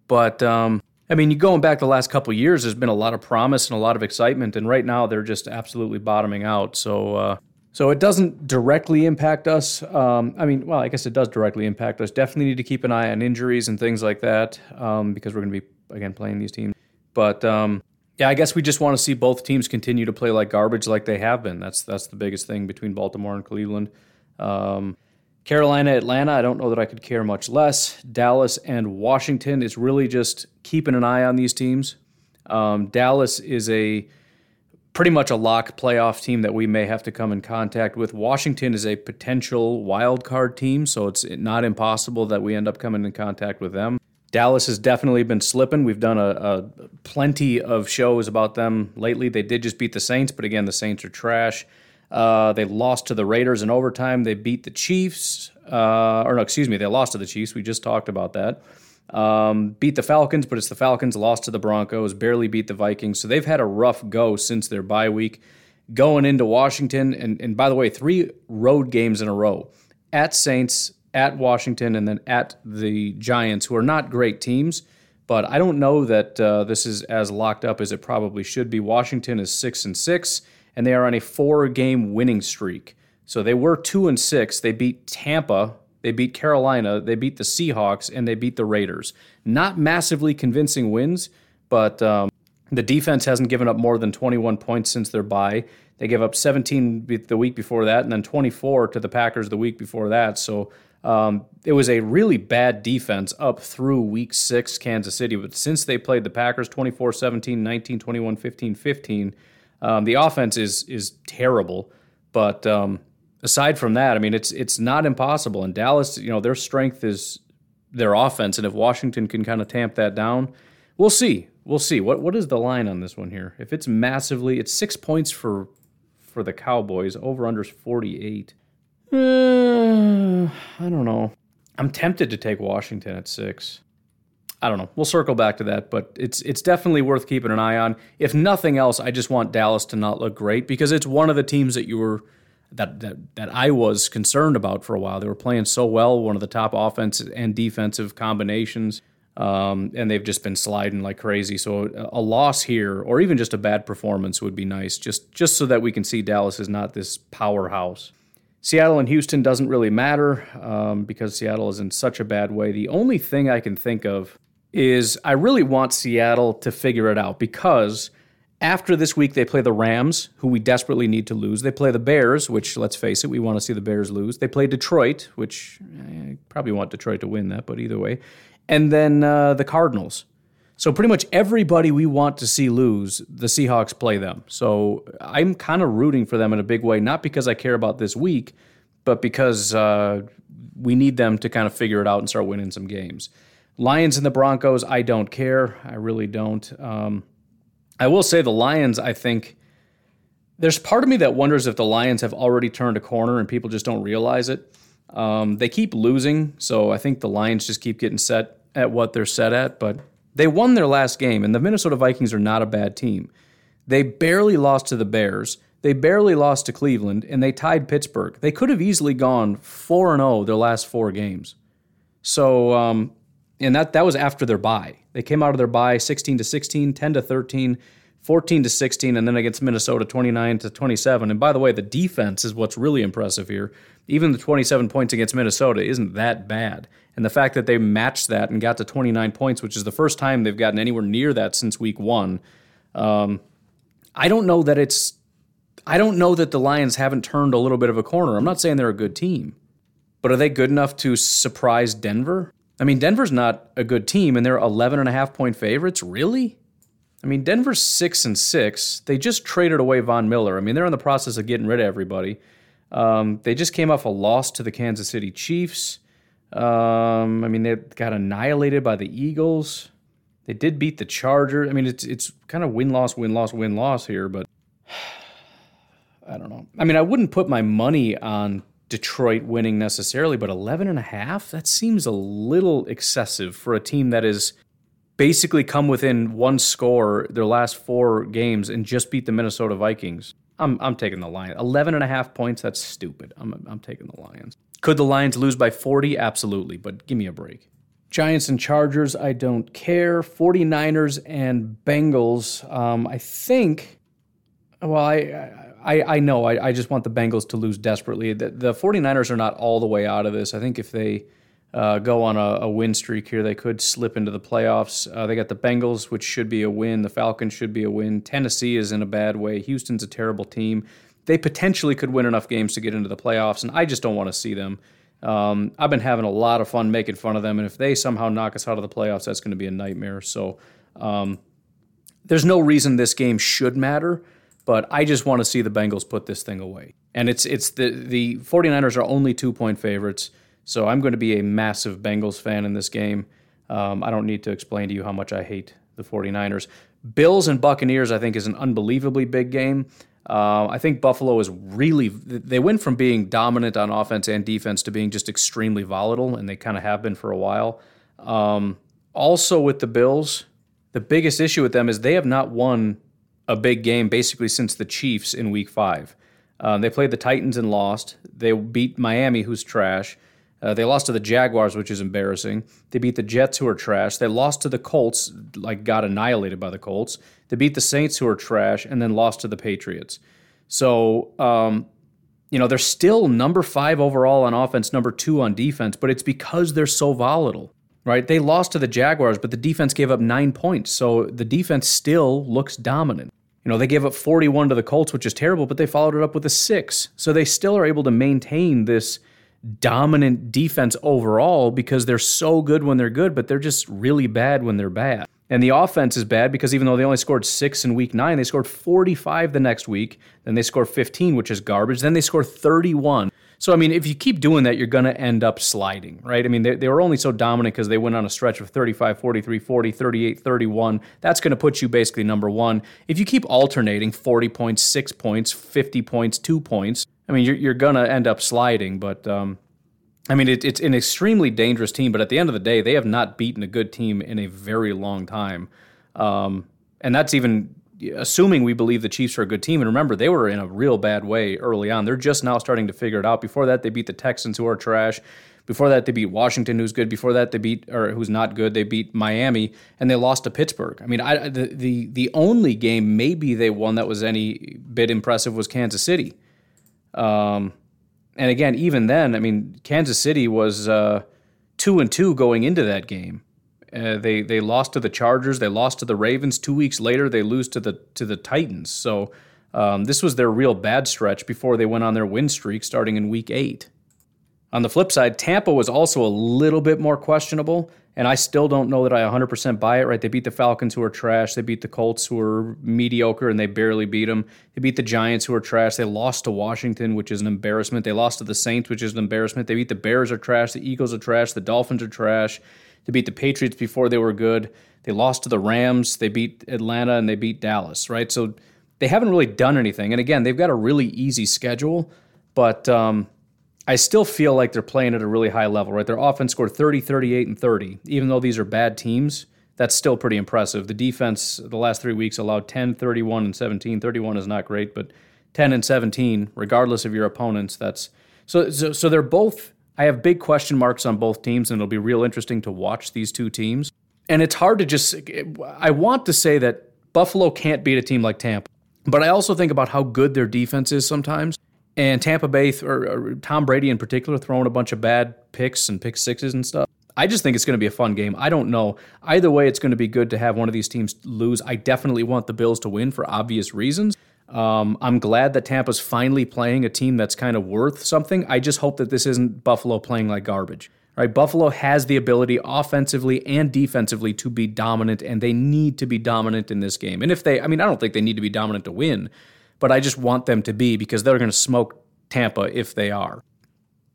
but um, I mean, going back the last couple years, there's been a lot of promise and a lot of excitement, and right now they're just absolutely bottoming out. So, uh, so it doesn't directly impact us. Um, I mean, well, I guess it does directly impact us. Definitely need to keep an eye on injuries and things like that um, because we're going to be again playing these teams. But um, yeah, I guess we just want to see both teams continue to play like garbage, like they have been. That's that's the biggest thing between Baltimore and Cleveland. Um, Carolina, Atlanta, I don't know that I could care much less. Dallas and Washington is really just keeping an eye on these teams. Um, Dallas is a pretty much a lock playoff team that we may have to come in contact with. Washington is a potential wild card team, so it's not impossible that we end up coming in contact with them. Dallas has definitely been slipping. We've done a, a plenty of shows about them lately. They did just beat the Saints, but again, the Saints are trash. Uh, they lost to the Raiders in overtime. They beat the Chiefs, uh, or no, excuse me, they lost to the Chiefs. We just talked about that. Um, beat the Falcons, but it's the Falcons. Lost to the Broncos. Barely beat the Vikings. So they've had a rough go since their bye week. Going into Washington, and, and by the way, three road games in a row at Saints, at Washington, and then at the Giants, who are not great teams. But I don't know that uh, this is as locked up as it probably should be. Washington is six and six and they are on a four game winning streak. So they were two and six. They beat Tampa, they beat Carolina, they beat the Seahawks, and they beat the Raiders. Not massively convincing wins, but um, the defense hasn't given up more than 21 points since their bye. They gave up 17 the week before that, and then 24 to the Packers the week before that. So um, it was a really bad defense up through week six, Kansas City. But since they played the Packers 24 17, 19, 21, 15, 15, um, the offense is is terrible, but um, aside from that, I mean, it's it's not impossible. And Dallas, you know, their strength is their offense, and if Washington can kind of tamp that down, we'll see. We'll see. What what is the line on this one here? If it's massively, it's six points for for the Cowboys. Over under forty eight. Uh, I don't know. I'm tempted to take Washington at six. I don't know. We'll circle back to that, but it's it's definitely worth keeping an eye on. If nothing else, I just want Dallas to not look great because it's one of the teams that you were that that that I was concerned about for a while. They were playing so well, one of the top offensive and defensive combinations, um, and they've just been sliding like crazy. So a loss here, or even just a bad performance, would be nice, just just so that we can see Dallas is not this powerhouse. Seattle and Houston doesn't really matter um, because Seattle is in such a bad way. The only thing I can think of is I really want Seattle to figure it out because after this week they play the Rams, who we desperately need to lose. They play the Bears, which let's face it, we want to see the Bears lose. They play Detroit, which I probably want Detroit to win that, but either way, and then uh, the Cardinals. So pretty much everybody we want to see lose, the Seahawks play them. So I'm kind of rooting for them in a big way, not because I care about this week, but because uh, we need them to kind of figure it out and start winning some games. Lions and the Broncos, I don't care. I really don't. Um, I will say the Lions, I think there's part of me that wonders if the Lions have already turned a corner and people just don't realize it. Um, they keep losing, so I think the Lions just keep getting set at what they're set at, but they won their last game, and the Minnesota Vikings are not a bad team. They barely lost to the Bears. They barely lost to Cleveland, and they tied Pittsburgh. They could have easily gone 4 0 their last four games. So um, and that that was after their bye. They came out of their bye 16 to 16, 10 to 13, 14 to 16, and then against Minnesota, 29 to 27. And by the way, the defense is what's really impressive here. Even the 27 points against Minnesota isn't that bad. And the fact that they matched that and got to 29 points, which is the first time they've gotten anywhere near that since week one, um, I don't know that it's. I don't know that the Lions haven't turned a little bit of a corner. I'm not saying they're a good team, but are they good enough to surprise Denver? I mean, Denver's not a good team, and they're 11 and a half point favorites. Really? I mean, Denver's six and six. They just traded away Von Miller. I mean, they're in the process of getting rid of everybody. Um, they just came off a loss to the Kansas City Chiefs. Um, I mean, they got annihilated by the Eagles. They did beat the Chargers. I mean, it's it's kind of win loss win loss win loss here, but I don't know. I mean, I wouldn't put my money on Detroit winning necessarily, but 11 and a half, that seems a little excessive for a team that is basically come within one score their last four games and just beat the Minnesota Vikings. I'm, I'm taking the Lions. 11 and a half points, that's stupid. I'm, I'm taking the Lions. Could the Lions lose by 40? Absolutely, but give me a break. Giants and Chargers, I don't care. 49ers and Bengals, um, I think, well, I, I, I know. I, I just want the Bengals to lose desperately. The, the 49ers are not all the way out of this. I think if they uh, go on a, a, win streak here, they could slip into the playoffs. Uh, they got the Bengals, which should be a win. The Falcons should be a win. Tennessee is in a bad way. Houston's a terrible team. They potentially could win enough games to get into the playoffs, and I just don't want to see them. Um, I've been having a lot of fun making fun of them, and if they somehow knock us out of the playoffs, that's going to be a nightmare. So um, there's no reason this game should matter but I just want to see the Bengals put this thing away. And it's it's the the 49ers are only 2-point favorites, so I'm going to be a massive Bengals fan in this game. Um, I don't need to explain to you how much I hate the 49ers. Bills and Buccaneers I think is an unbelievably big game. Uh, I think Buffalo is really they went from being dominant on offense and defense to being just extremely volatile, and they kind of have been for a while. Um, also with the Bills, the biggest issue with them is they have not won a big game basically since the Chiefs in Week Five. Uh, they played the Titans and lost. They beat Miami, who's trash. Uh, they lost to the Jaguars, which is embarrassing. They beat the Jets, who are trash. They lost to the Colts, like got annihilated by the Colts. They beat the Saints, who are trash, and then lost to the Patriots. So, um, you know, they're still number five overall on offense, number two on defense, but it's because they're so volatile, right? They lost to the Jaguars, but the defense gave up nine points. So the defense still looks dominant. You know, they gave up 41 to the Colts, which is terrible, but they followed it up with a six. So they still are able to maintain this dominant defense overall because they're so good when they're good, but they're just really bad when they're bad. And the offense is bad because even though they only scored six in week nine, they scored 45 the next week. Then they scored 15, which is garbage. Then they scored 31. So, I mean, if you keep doing that, you're going to end up sliding, right? I mean, they, they were only so dominant because they went on a stretch of 35, 43, 40, 38, 31. That's going to put you basically number one. If you keep alternating 40 points, six points, 50 points, two points, I mean, you're, you're going to end up sliding. But, um, I mean, it, it's an extremely dangerous team, but at the end of the day, they have not beaten a good team in a very long time. Um, and that's even assuming we believe the Chiefs are a good team. And remember, they were in a real bad way early on. They're just now starting to figure it out. Before that, they beat the Texans, who are trash. Before that, they beat Washington, who's good. Before that, they beat or who's not good. They beat Miami, and they lost to Pittsburgh. I mean, I, the the the only game maybe they won that was any bit impressive was Kansas City. Um, and again, even then, I mean, Kansas City was uh, two and two going into that game. Uh, they they lost to the Chargers. They lost to the Ravens. Two weeks later, they lose to the to the Titans. So um, this was their real bad stretch before they went on their win streak, starting in Week Eight. On the flip side, Tampa was also a little bit more questionable, and I still don't know that I 100% buy it. Right? They beat the Falcons, who are trash. They beat the Colts, who are mediocre, and they barely beat them. They beat the Giants, who are trash. They lost to Washington, which is an embarrassment. They lost to the Saints, which is an embarrassment. They beat the Bears, are trash. The Eagles are trash. The Dolphins are trash. They beat the Patriots before they were good. They lost to the Rams. They beat Atlanta and they beat Dallas, right? So they haven't really done anything. And again, they've got a really easy schedule, but um, I still feel like they're playing at a really high level, right? Their offense scored 30, 38, and 30. Even though these are bad teams, that's still pretty impressive. The defense the last three weeks allowed 10, 31, and 17. 31 is not great, but 10 and 17, regardless of your opponents, that's so so, so they're both I have big question marks on both teams, and it'll be real interesting to watch these two teams. And it's hard to just, I want to say that Buffalo can't beat a team like Tampa. But I also think about how good their defense is sometimes. And Tampa Bay, or, or Tom Brady in particular, throwing a bunch of bad picks and pick sixes and stuff. I just think it's going to be a fun game. I don't know. Either way, it's going to be good to have one of these teams lose. I definitely want the Bills to win for obvious reasons. Um, I'm glad that Tampa's finally playing a team that's kind of worth something. I just hope that this isn't Buffalo playing like garbage. Right? Buffalo has the ability offensively and defensively to be dominant, and they need to be dominant in this game. And if they, I mean, I don't think they need to be dominant to win, but I just want them to be because they're going to smoke Tampa if they are.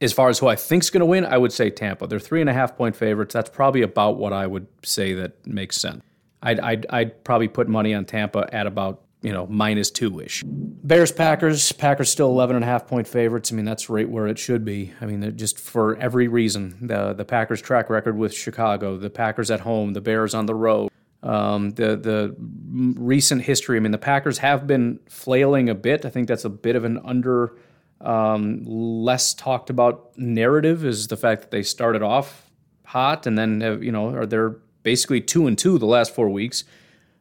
As far as who I think's going to win, I would say Tampa. They're three and a half point favorites. That's probably about what I would say that makes sense. I'd, I'd, I'd probably put money on Tampa at about you know minus two ish. Bears Packers Packers still 11 and a half point favorites. I mean that's right where it should be. I mean just for every reason the the Packers track record with Chicago, the Packers at home, the Bears on the road. Um, the the recent history. I mean, the Packers have been flailing a bit. I think that's a bit of an under um, less talked about narrative is the fact that they started off hot and then have, you know are they're basically two and two the last four weeks.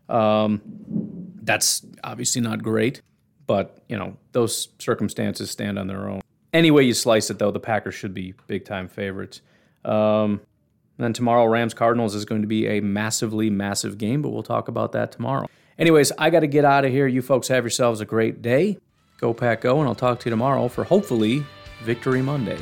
Um, that's obviously not great, but you know those circumstances stand on their own. Any way you slice it, though, the Packers should be big time favorites. Um, then tomorrow, Rams Cardinals is going to be a massively massive game, but we'll talk about that tomorrow. Anyways, I got to get out of here. You folks have yourselves a great day. Go Pack Go, and I'll talk to you tomorrow for hopefully Victory Monday.